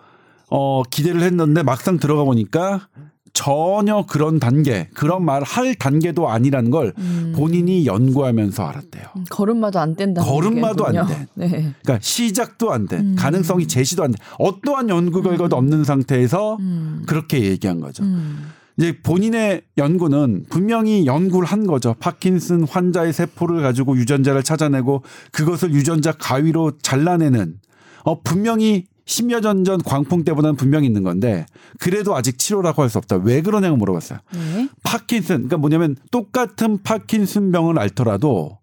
어 기대를 했는데 막상 들어가 보니까 전혀 그런 단계, 그런 말 할 단계도 아니라는 걸
음.
본인이 연구하면서 알았대요.
음, 걸음마도 안 뗀다.
걸음마도 안 돼.
네.
그러니까 시작도 안 돼.
음.
가능성이 제시도 안 돼. 어떠한 연구 결과도 없는 상태에서
음.
그렇게 얘기한 거죠.
음.
이제 본인의 연구는 분명히 연구를 한 거죠. 파킨슨 환자의 세포를 가지고 유전자를 찾아내고 그것을 유전자 가위로 잘라내는 어 분명히 10여 년 전 광풍 때보다는 분명히 있는 건데 그래도 아직 치료라고 할 수 없다. 왜 그러냐고 물어봤어요.
네.
파킨슨 그러니까 뭐냐면 똑같은 파킨슨 병을 앓더라도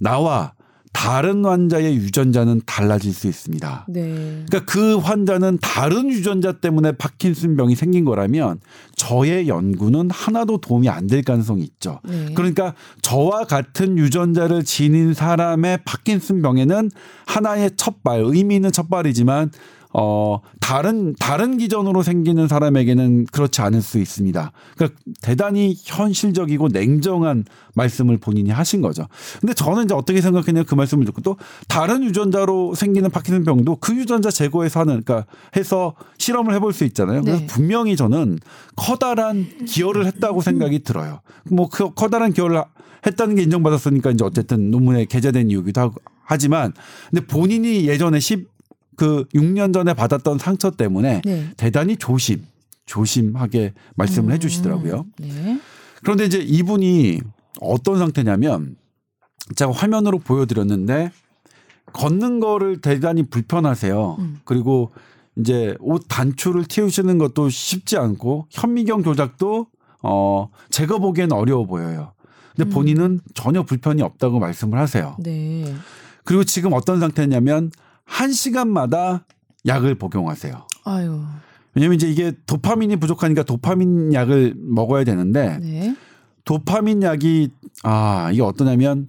나와 다른 환자의 유전자는 달라질 수 있습니다.
네.
그러니까 그 환자는 다른 유전자 때문에 파킨슨 병이 생긴 거라면 저의 연구는 하나도 도움이 안 될 가능성이 있죠.
네.
그러니까 저와 같은 유전자를 지닌 사람의 파킨슨 병에는 하나의 첫발, 의미 있는 첫발이지만 어 다른 다른 기전으로 생기는 사람에게는 그렇지 않을 수 있습니다. 그러니까 대단히 현실적이고 냉정한 말씀을 본인이 하신 거죠. 근데 저는 이제 어떻게 생각했냐면 그 말씀을 듣고 또 다른 유전자로 생기는 파킨슨 병도 그 유전자 제거해서 하는 그러니까 해서 실험을 해볼 수 있잖아요. 그래서
네.
분명히 저는 커다란 기여를 했다고 생각이 들어요. 뭐 그 커다란 기여를 했다는 게 인정받았으니까 이제 어쨌든 논문에 게재된 이유기도 하고 하지만 근데 본인이 예전에 10 그 6년 전에 받았던 상처 때문에
네.
대단히 조심 조심하게 말씀을 해 주시더라고요.
네.
그런데 이제 이분이 어떤 상태냐면 제가 화면으로 보여드렸는데 걷는 거를 대단히 불편하세요.
음.
그리고 이제 옷 단추를 틔우시는 것도 쉽지 않고 현미경 조작도 어 제가 보기엔 어려워 보여요. 근데 본인은 전혀 불편이 없다고 말씀을 하세요.
네.
그리고 지금 어떤 상태냐면 한 시간마다 약을 복용하세요.
아유.
왜냐면 이제 이게 도파민이 부족하니까 도파민 약을 먹어야 되는데
네.
도파민 약이 아 이게 어떠냐면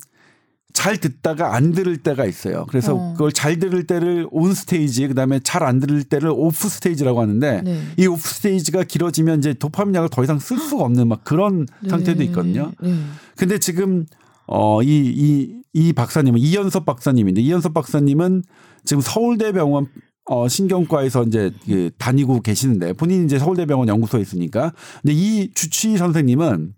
잘 듣다가 안 들을 때가 있어요. 그래서
어.
그걸 잘 들을 때를 on stage, 그다음에 잘 안 들을 때를 off stage라고 하는데
네.
이 off stage가 길어지면 이제 도파민 약을 더 이상 쓸 수가 없는 막 그런 상태도
네.
있거든요.
네.
근데 지금 어 이 이 이 박사님은 이연섭 박사님인데 이연섭 박사님은 지금 서울대병원 어 신경과에서 이제 그 다니고 계시는데 본인이 이제 서울대병원 연구소에 있으니까 근데 이 주치의 선생님은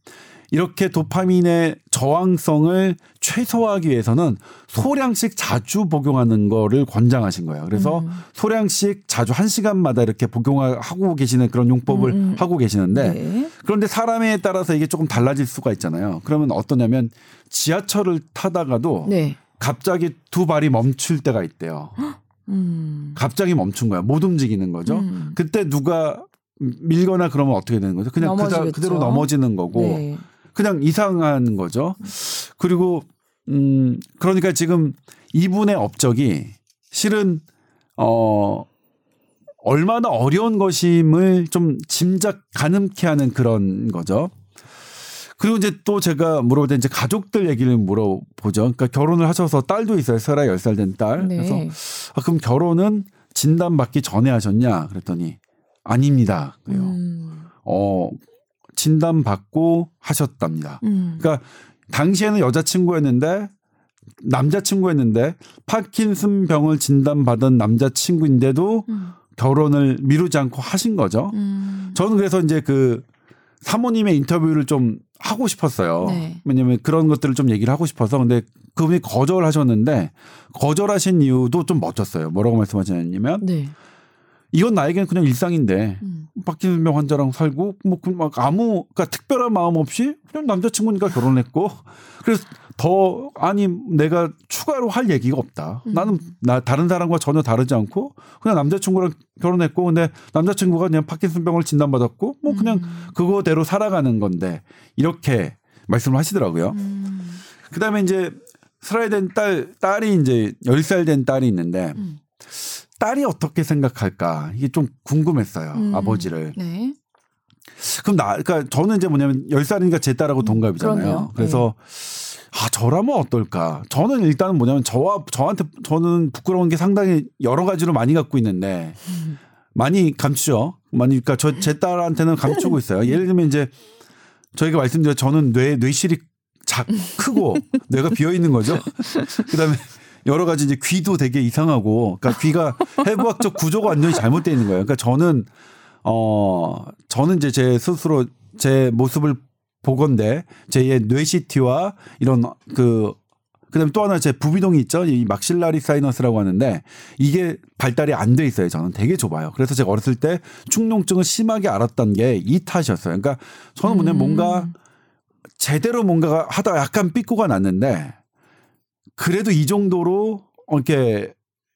이렇게 도파민의 저항성을 최소화하기 위해서는 소량씩 자주 복용하는 거를 권장하신 거예요. 그래서
음.
소량씩 자주 한 시간마다 이렇게 복용하고 계시는 그런 용법을
음, 음.
하고 계시는데
네.
그런데 사람에 따라서 이게 조금 달라질 수가 있잖아요. 그러면 어떠냐면 지하철을 타다가도
네.
갑자기 두 발이 멈출 때가 있대요.
음.
갑자기 멈춘 거야. 못 움직이는 거죠.
음.
그때 누가 밀거나 그러면 어떻게 되는 거죠? 그냥 그자,
넘어지겠죠.
그대로 넘어지는 거고
네.
그냥 이상한 거죠. 그리고 음 그러니까 지금 이분의 업적이 실은 어 얼마나 어려운 것임을 좀 짐작 가늠케 하는 그런 거죠. 그리고 이제 또 제가 물어볼 때 이제 가족들 얘기를 물어보죠. 그러니까 결혼을 하셔서 딸도 있어요. 설아 10살 된 딸.
네.
그래서 아, 그럼 결혼은 진단받기 전에 하셨냐? 그랬더니 아닙니다. 그래요.
음.
어, 진단받고 하셨답니다.
음.
그러니까 당시에는 여자친구였는데 남자친구였는데 파킨슨 병을 진단받은 남자친구인데도
음.
결혼을 미루지 않고 하신 거죠.
음.
저는 그래서 이제 그 사모님의 인터뷰를 좀 하고 싶었어요.
네.
왜냐면 그런 것들을 좀 얘기를 하고 싶어서 근데 그분이 거절하셨는데 거절하신 이유도 좀 멋졌어요. 뭐라고 말씀하셨냐면
네.
이건 나에게는 그냥 일상인데
음.
파킨슨병 환자랑 살고 뭐 막 아무 그러니까 특별한 마음 없이 그냥 남자친구니까 결혼했고 그래서 더 아니 내가 추가로 할 얘기가 없다.
음.
나는 나 다른 사람과 전혀 다르지 않고 그냥 남자친구랑 결혼했고 근데 남자친구가 그냥 파킨슨병을 진단받았고 뭐 그냥
음.
그거대로 살아가는 건데 이렇게 말씀을 하시더라고요.
음.
그다음에 이제 슬라이 된딸 딸이 이제 10살 된 딸이 있는데
음.
딸이 어떻게 생각할까 이게 좀 궁금했어요.
음.
아버지를.
네.
그럼 나 그러니까 저는 이제 뭐냐면 10살이니까 제 딸하고 동갑이잖아요.
음, 그러네요.
그래서 아 저라면 어떨까? 저는 일단은 뭐냐면 저와 저한테 저는 부끄러운 게 상당히 여러 가지로 많이 갖고 있는데
음.
많이 감추죠. 많이 그러니까 저 제 딸한테는 감추고 있어요. 예를 들면 이제 저희가 말씀드려 저는 뇌 뇌실이 작 크고 뇌가 비어 있는 거죠. 그다음에 여러 가지 이제 귀도 되게 이상하고 그러니까 귀가 해부학적 구조가 완전히 잘못되어 있는 거예요. 그러니까 저는 어 저는 이제 제 스스로 제 모습을 보건데 제의 뇌시티와 이런 그 그다음에 또 하나 제 부비동이 있죠. 이 막실라리 사이너스라고 하는데 이게 발달이 안 돼 있어요. 저는 되게 좁아요. 그래서 제가 어렸을 때 충농증을 심하게 알았던 게 이 탓이었어요. 그러니까 저는
음.
뭔가 제대로 뭔가가 하다가 약간 삐꾸가 났는데 그래도 이 정도로 이렇게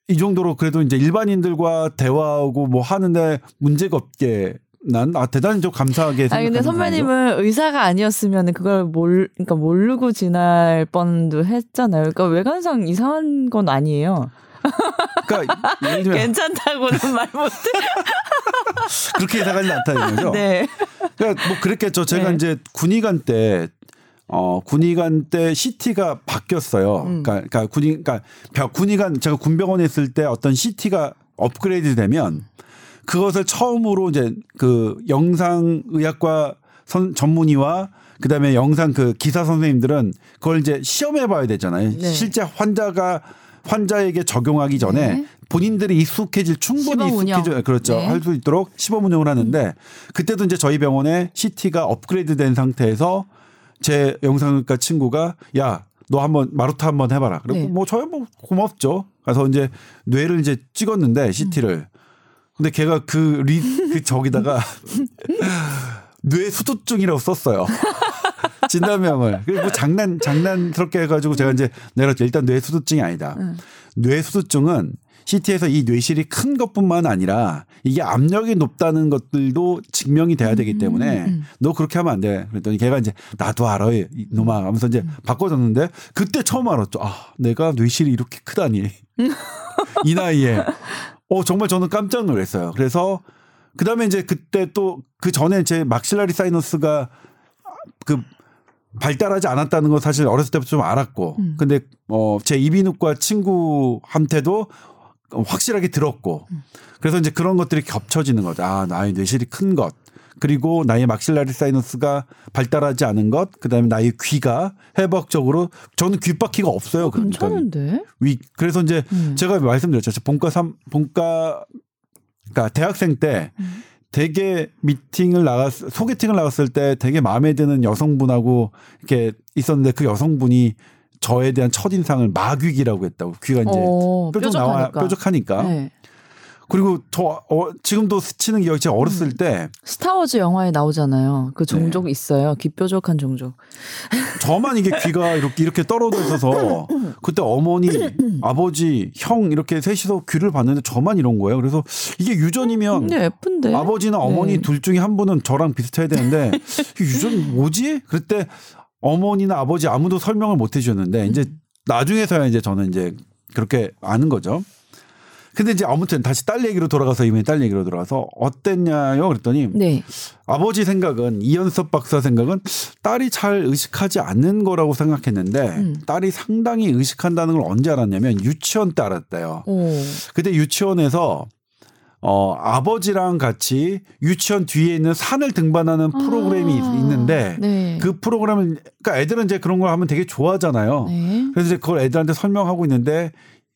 이 정도로 그래도 이제 일반인들과 대화하고 뭐 하는데 문제가 없게 난 아 대단히 좀 감사하게
근데
생각하는 사람이죠.
선배님은 의사가 아니었으면 그걸 몰 그러니까 모르고 지날 뻔도 했잖아요. 그러니까 외관상 이상한 건 아니에요.
그러니까 예를 들면
괜찮다고는 말 못해.
그렇게 해석하지 않다는 거죠.
네.
그러니까 뭐 그랬겠죠. 제가
네.
이제 군의관 때 어, 군의관 때 CT가 바뀌었어요.
음.
그러니까, 그러니까 군의, 그러니까 벼- 군의관 제가 군병원에 있을 때 어떤 CT가 업그레이드 되면 그것을 처음으로 이제 그 영상 의학과 선, 전문의와 그다음에 영상 그 기사 선생님들은 그걸 이제 시험해 봐야 되잖아요.
네.
실제 환자가 환자에게 적용하기 전에
네.
본인들이 익숙해질 충분히. 익숙해질 그렇죠
네.
할수 있도록 시범 운영을 하는데 그때도 이제 저희 병원에 CT가 업그레이드 된 상태에서 제 영상외과 친구가 야 너 한번 마루타 한번 해봐라. 그리고
네.
뭐 저야 뭐 고맙죠. 그래서 이제 뇌를 이제 찍었는데 CT를 근데 걔가 그 리 그 저기다가 뇌 수두증이라고 썼어요. 진단명을. 그리고 뭐 장난 장난스럽게 해가지고 제가 이제 내가 일단 뇌 수두증이 아니다.
음.
뇌 수두증은 CT에서 이 뇌실이 큰 것뿐만 아니라 이게 압력이 높다는 것들도 증명이 돼야 되기 때문에
음.
너 그렇게 하면 안 돼. 그랬더니 걔가 이제 나도 알아, 이놈아 하면서 이제 바꿔줬는데 그때 처음 알았죠. 아, 내가 뇌실이 이렇게 크다니. 이 나이에. 어, 정말 저는 깜짝 놀랐어요. 그래서 그 다음에 이제 그때 또 그 전에 제 막실라리 사이너스가 그 발달하지 않았다는 건 사실 어렸을 때부터 좀 알았고
음.
근데 어제 이비인후과 친구한테도 확실하게 들었고 그래서 이제 그런 것들이 겹쳐지는 거죠. 아 나의 뇌실이 큰 것. 그리고 나의 막실라리 사이너스가 발달하지 않은 것, 그다음에 나의 귀가 회복적으로 저는 귓바퀴가 없어요. 그러니까
괜찮은데?
위 그래서 이제
음.
제가 말씀드렸죠. 저 본과 삼 본과 그러니까 대학생 때
음.
되게 미팅을 나갔 소개팅을 나갔을 때 되게 마음에 드는 여성분하고 이렇게 있었는데 그 여성분이 저에 대한 첫 인상을 마귀기라고 했다고 귀가 이제
어,
뾰족 나와
뾰족하니까. 네.
그리고 저 어, 지금도 스치는 기억이 제가 어렸을
음.
때
스타워즈 영화에 나오잖아요. 그 종족
네.
있어요. 기뾰족한 종족.
저만 이게 귀가 이렇게 이렇게 떨어져 있어서 그때 어머니, 아버지, 형 이렇게 셋이서 귀를 봤는데 저만 이런 거예요. 그래서 이게 유전이면
근데 예쁜데.
아버지나 어머니
네.
둘 중에 한 분은 저랑 비슷해야 되는데 이 유전 뭐지? 그때 어머니나 아버지 아무도 설명을 못 해주셨는데 이제 나중에서야 이제 저는 이제 그렇게 아는 거죠. 근데 이제 아무튼 다시 딸 얘기로 돌아가서 이번에 딸 얘기로 돌아가서 어땠냐요? 그랬더니
네.
아버지 생각은 이연섭 박사 생각은 딸이 잘 의식하지 않는 거라고 생각했는데
음.
딸이 상당히 의식한다는 걸 언제 알았냐면 유치원 때 알았대요.
오.
그때 유치원에서 어 아버지랑 같이 유치원 뒤에 있는 산을 등반하는 프로그램이
아.
있는데
네.
그 프로그램을 그러니까 애들은 이제 그런 걸 하면 되게 좋아하잖아요.
네.
그래서 이제 그걸 애들한테 설명하고 있는데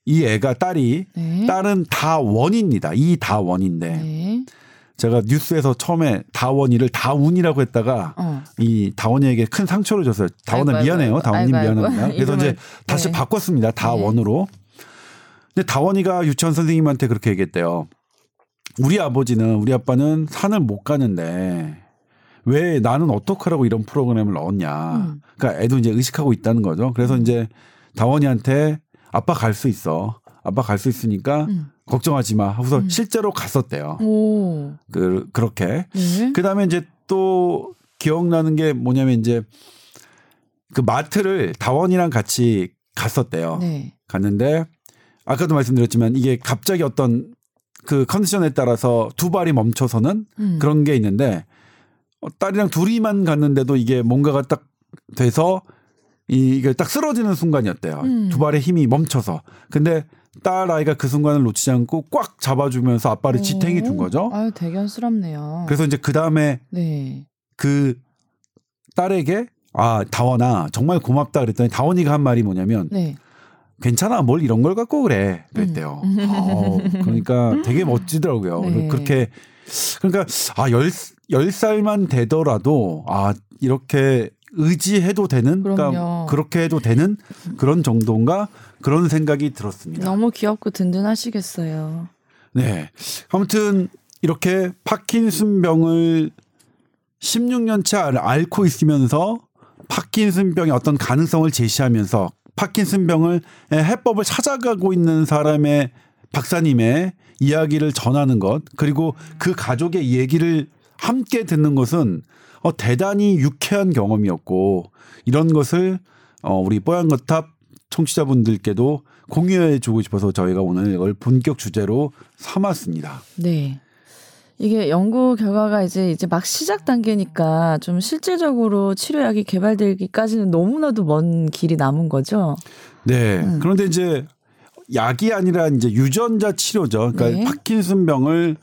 이 애가 딸이
네.
딸은 다원입니다. 이 다원인데
네.
제가 뉴스에서 처음에 다원이를 다운이라고 했다가
어.
이 다원이에게 큰 상처를 줬어요. 다원아
아이고,
미안해요. 다원님. 미안합니다. 그래서 이제 다시
네.
바꿨습니다. 다원으로. 근데 다원이가 유치원 선생님한테 그렇게 얘기했대요. 우리 아버지는 우리 아빠는 산을 못 가는데 왜 나는 어떡하라고 이런 프로그램을 넣었냐.
음.
그러니까 애도 이제 의식하고 있다는 거죠. 그래서 이제 다원이한테 아빠 갈 수 있어. 아빠 갈 수 있으니까
음.
걱정하지 마. 하고서
음.
실제로 갔었대요.
오.
그 그렇게.
네.
그 다음에 이제 또 기억나는 게 뭐냐면 이제 그 마트를 다원이랑 같이 갔었대요.
네.
갔는데 아까도 말씀드렸지만 이게 갑자기 어떤 그 컨디션에 따라서 두 발이 멈춰서는
음.
그런 게 있는데 어, 딸이랑 둘이만 갔는데도 이게 뭔가가 딱 돼서 이- 이게 딱 쓰러지는 순간이었대요.
음.
두 발의 힘이 멈춰서. 근데 딸 아이가 그 순간을 놓치지 않고 꽉 잡아주면서 아빠를 지탱해 준 거죠.
아유, 대견스럽네요.
그래서 이제 그 다음에
네.
그 딸에게 아 다원아 정말 고맙다 그랬더니 다원이가 한 말이 뭐냐면
네.
괜찮아 뭘 이런 걸 갖고 그래 그랬대요.
음.
어, 그러니까 되게 멋지더라고요.
네.
그렇게 그러니까 아, 열, 열 살만 되더라도 아, 이렇게 의지해도 되는 그러니까
그럼요.
그렇게 해도 되는 그런 정도인가 그런 생각이 들었습니다.
너무 귀엽고 든든하시겠어요.
네. 아무튼 이렇게 파킨슨병을 16년째 알- 앓고 있으면서 파킨슨병의 어떤 가능성을 제시하면서 파킨슨병을 해법을 찾아가고 있는 사람의 박사님의 이야기를 전하는 것 그리고 그 가족의 얘기를 함께 듣는 것은 어, 대단히 유쾌한 경험이었고 이런 것을 어, 우리 뽀얀 거탑 청취자분들께도 공유해 주고 싶어서 저희가 오늘 이걸 본격 주제로 삼았습니다.
네. 이게 연구 결과가 이제 이제 막 시작 단계니까 좀 실질적으로 치료약이 개발되기까지는 너무나도 먼 길이 남은 거죠.
네.
음.
그런데 이제 약이 아니라 이제 유전자 치료죠. 그러니까
네.
파킨슨병을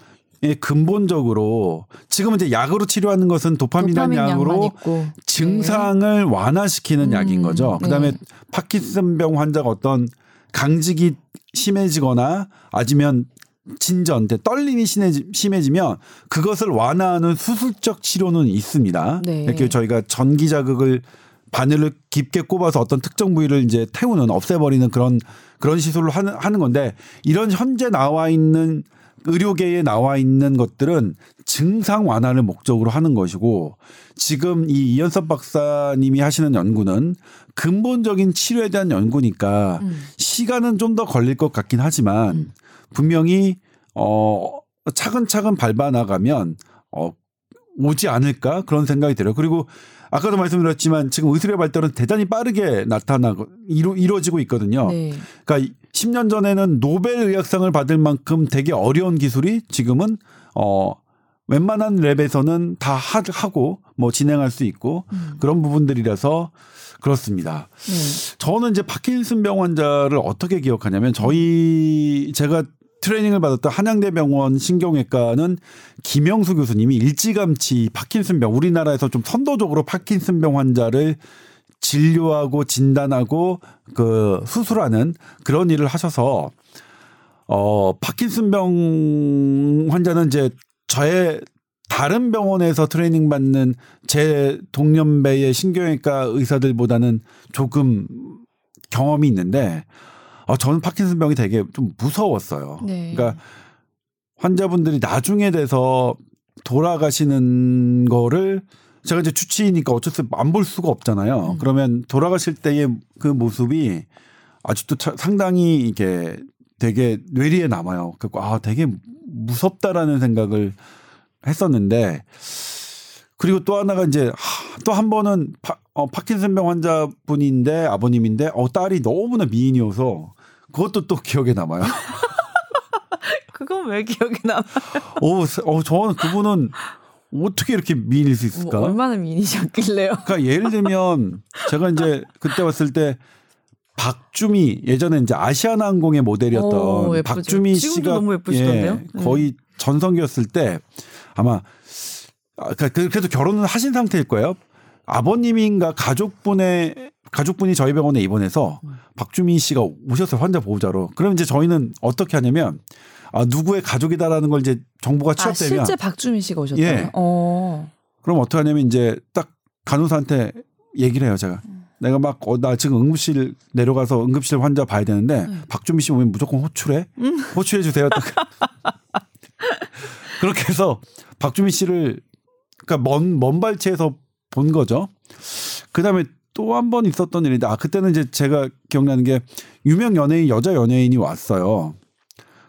예, 근본적으로 지금 이제 약으로 치료하는 것은 도파민
약만
약으로
있고.
증상을 완화시키는
음,
약인 거죠. 그다음에
네.
파킨슨병 환자가 어떤 강직이 심해지거나 아니면 진전, 떨림이 심해지- 심해지면 그것을 완화하는 수술적 치료는 있습니다.
네.
이렇게 저희가 전기 자극을 바늘을 깊게 꼽아서 어떤 특정 부위를 이제 태우는 없애버리는 그런 그런 시술을 하는 하는 건데 이런 현재 나와 있는 의료계에 나와 있는 것들은 증상 완화를 목적으로 하는 것이고 지금 이 이현섭 박사님이 하시는 연구는 근본적인 치료에 대한 연구니까
음.
시간은 좀 더 걸릴 것 같긴 하지만
음.
분명히 어 차근차근 밟아 나가면 어 오지 않을까 그런 생각이 들어요. 그리고 아까도 말씀드렸지만 지금 의술의 발달은 대단히 빠르게 나타나고 이루, 이루어지고 있거든요.
네.
그러니까 10년 전에는 노벨 의학상을 받을 만큼 되게 어려운 기술이 지금은 어 웬만한 랩에서는 다 하- 하고 뭐 진행할 수 있고
음.
그런 부분들이라서 그렇습니다.
네.
저는 이제 파킨슨병 환자를 어떻게 기억하냐면 저희 제가 트레이닝을 받았던 한양대병원 신경외과는 김영수 교수님이 일찌감치 파킨슨병 우리나라에서 좀 선도적으로 파킨슨병 환자를 진료하고 진단하고 그 수술하는 그런 일을 하셔서 어 파킨슨병 환자는 이제 저의 다른 병원에서 트레이닝 받는 제 동년배의 신경외과 의사들보다는 조금 경험이 있는데 어 저는 파킨슨병이 되게 좀 무서웠어요.
네.
그러니까 환자분들이 나중에 돼서 돌아가시는 거를 제가 이제 주치의니까 어쩔 수 안 볼 수가 없잖아요.
음.
그러면 돌아가실 때의 그 모습이 아직도 차- 상당히 이게 되게 뇌리에 남아요. 그아 되게 무섭다라는 생각을 했었는데 그리고 또 하나가 이제 또 한 번은 파, 어, 파킨슨병 환자분인데 아버님인데 어 딸이 너무나 미인이어서 그것도 또 기억에 남아요.
그건 왜 기억에 남아?
어, 세- 어 저는 그분은 어떻게 이렇게 미인일 수 있을까?
뭐 얼마나 미인이셨길래요?
그러니까 예를 들면 제가 이제 그때 봤을 때 박주미 예전에 이제 아시아나항공의 모델이었던
오, 예쁘죠.
박주미 씨가
너무 예쁘시던데요? 네.
예, 거의 전성기였을 때 아마 아, 그러니까 그- 그래도 결혼은 하신 상태일 거예요. 아버님인가 가족분의 가족분이 저희 병원에 입원해서
음.
박주미 씨가 오셨어요 환자 보호자로. 그럼 이제 저희는 어떻게 하냐면 아 누구의 가족이다라는 걸 이제 정보가
아
취합되면
실제 박주민 씨가 오셨다고요?
예.
어.
그럼 어떻게 하냐면 이제 딱 간호사한테 얘기를 해요, 제가.
음.
내가 막, 어, 나 지금 응급실 내려가서 응급실 환자 봐야 되는데,
음.
박주미 씨 오면 무조건 호출해? 호출해 주세요. 딱. 그렇게 해서 박주미 씨를, 그러니까 먼, 먼 발치에서 본 거죠. 그 다음에 또 한 번 있었던 일인데, 아, 그때는 이제 제가 기억나는 게, 유명 연예인, 여자 연예인이 왔어요.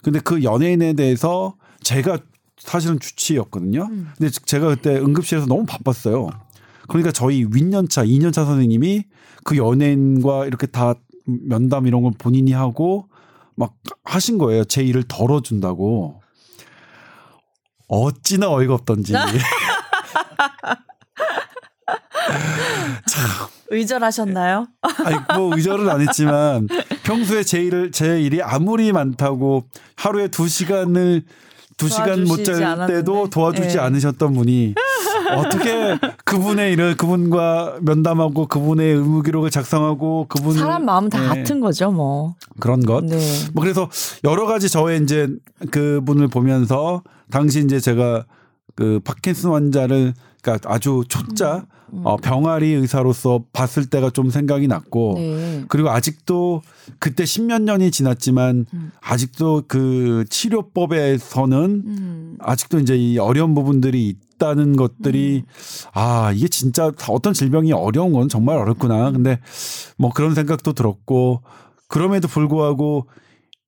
근데 그 연예인에 대해서 제가 사실은 주치였거든요.
음.
근데 제가 그때 응급실에서 너무 바빴어요. 그러니까 저희 윗년차, 2년차 선생님이 그 연예인과 이렇게 다 면담 이런 걸 본인이 하고 막 하신 거예요. 제 일을 덜어준다고. 어찌나 어이가 없던지.
의절하셨나요?
아니 뭐 의절은 안 했지만 평소에 제 일을 제 일이 아무리 많다고 하루에 두 시간을 두 시간 못 잘. 때도 도와주지
예.
않으셨던 분이 어떻게 그분의 일을 그분과 면담하고 그분의 의무 기록을 작성하고 그분
사람 마음 다
네.
같은 거죠, 뭐.
그런 것.
네.
뭐 그래서 여러 가지 저의 이제 그분을 보면서 당시 이제 제가 그 파킨슨 환자를 그러니까 아주 초짜
음.
어, 병아리 의사로서 봤을 때가 좀 생각이 났고
네.
그리고 아직도 그때 십몇 년이 지났지만
음.
아직도 그 치료법에서는
음.
아직도 이제 이 어려운 부분들이 있다는 것들이 아 이게 진짜 어떤 질병이 어려운 건 정말 어렵구나. 근데 뭐 그런 생각도 들었고 그럼에도 불구하고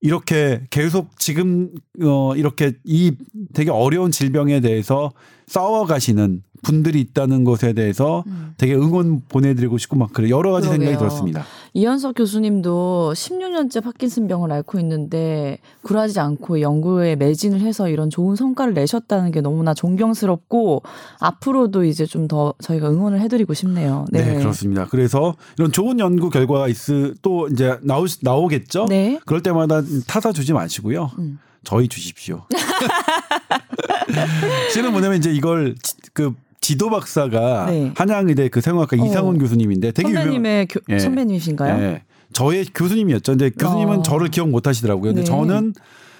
이렇게 계속 지금 어 이렇게 이 되게 어려운 질병에 대해서 싸워 가시는 분들이 있다는 것에 대해서
음.
되게 응원 보내드리고 싶고 막 그래 여러 가지 생각이
그러게요.
들었습니다.
이현석 교수님도 16년째 파킨슨 병을 앓고 있는데 굴하지 않고 연구에 매진을 해서 이런 좋은 성과를 내셨다는 게 너무나 존경스럽고 앞으로도 이제 좀 더 저희가 응원을 해드리고 싶네요.
네. 그렇습니다. 그래서 이런 좋은 연구 결과가 있을 또 이제 나오 나오겠죠.
네.
그럴 때마다 타사 주지 마시고요.
음.
저희 주십시오. 실은 뭐냐면 이제 이걸 지- 그 지도 박사가
네.
한양의대 그 생화학과
어.
이상훈 교수님인데 되게 유명.
선배님의 교,
예.
선배님이신가요?
예. 저의 교수님이었죠. 근데 교수님은
어.
저를 기억 못 하시더라고요. 근데
네.
저는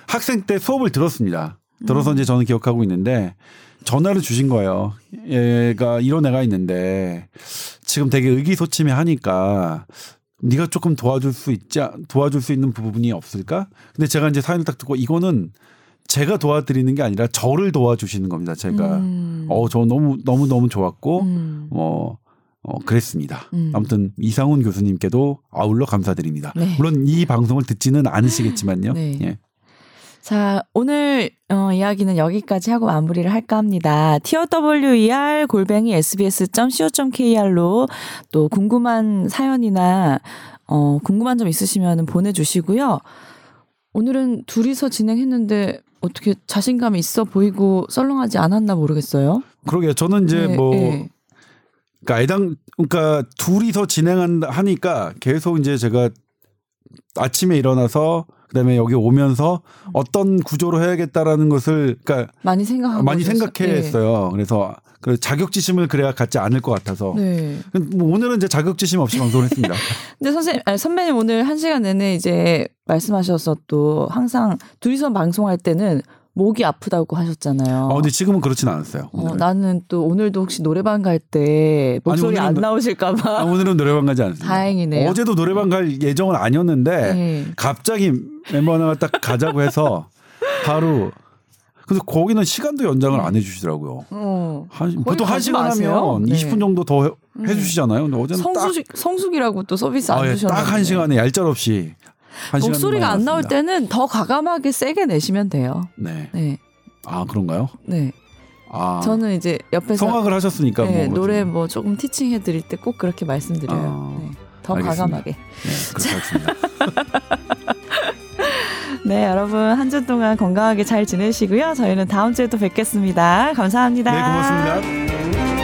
학생 때 수업을 들었습니다. 들어서
음.
이제 저는 기억하고 있는데 전화를 주신 거예요. 얘가 이런 애가 있는데 지금 되게 의기소침해 하니까 네가 조금 도와줄 수 있지 않- 도와줄 수 있는 부분이 없을까? 근데 제가 이제 사연을 딱 듣고 이거는 제가 도와드리는 게 아니라 저를 도와주시는 겁니다. 제가
음.
어저 너무 너무 너무 좋았고
음.
어, 어, 그랬습니다.
음.
아무튼 이상훈 교수님께도 아울러 감사드립니다.
네.
물론 이 방송을 듣지는 않으시겠지만요.
네.
예.
자, 오늘 어, 이야기는 여기까지 하고 마무리를 할까 합니다. TOWER 골뱅이 sbs.co.kr로 또 궁금한 사연이나 어, 궁금한 점 있으시면 보내주시고요. 오늘은 둘이서 진행했는데 어떻게 자신감이 있어 보이고 썰렁하지 않았나 모르겠어요.
그러게요. 저는 이제
네,
뭐
네.
그러니까 애당 그러니까 둘이서 진행한다 하니까 계속 이제 제가 아침에 일어나서 그다음에 여기 오면서 어떤 구조로 해야겠다라는 것을 그러니까
많이 생각하고
많이. 생각했어요. 그래서 그 자격지심을 그래야 갖지 않을 것 같아서
네. 네.
뭐 오늘은 이제 자격지심 없이 방송을 했습니다.
근데 선생님, 아니, 선배님 오늘 한 시간 내내 이제 말씀하셔서 또 항상 둘이서 방송할 때는 목이 아프다고 하셨잖아요.
어, 근데 지금은 그렇진 않았어요.
어,
오늘은.
나는 또 오늘도 혹시 노래방 갈 때 목소리
오늘은
안
노-
나오실까봐
아, 오늘은 노래방 가지 않습니다.
다행이네요.
어제도 노래방 갈 예정은 아니었는데
네.
갑자기 멤버 하나가 딱 가자고 해서 바로 그래서 거기는 시간도 연장을 안 해주시더라고요.
어.
한, 보통 한 시간. 하면
네.
20분 정도 더 해,
음.
해주시잖아요. 근데 어제는
성숙 성숙이라고 또 서비스
딱,
안
아, 예,
주셨는데
딱한 시간에 얄짤없이
목소리가 안 나올. 때는 더 과감하게 세게 내시면 돼요.
네.
네,
아 그런가요?
네.
아
저는 이제 옆에서
성악을 하셨으니까
네,
뭐
노래 뭐 조금 티칭 해드릴 때 꼭 그렇게 말씀드려요.
아,
네. 더
알겠습니다.
과감하게.
네, 그렇습니다.
네, 여러분 한 주 동안 건강하게 잘 지내시고요. 저희는 다음 주에 또 뵙겠습니다. 감사합니다.
네, 고맙습니다.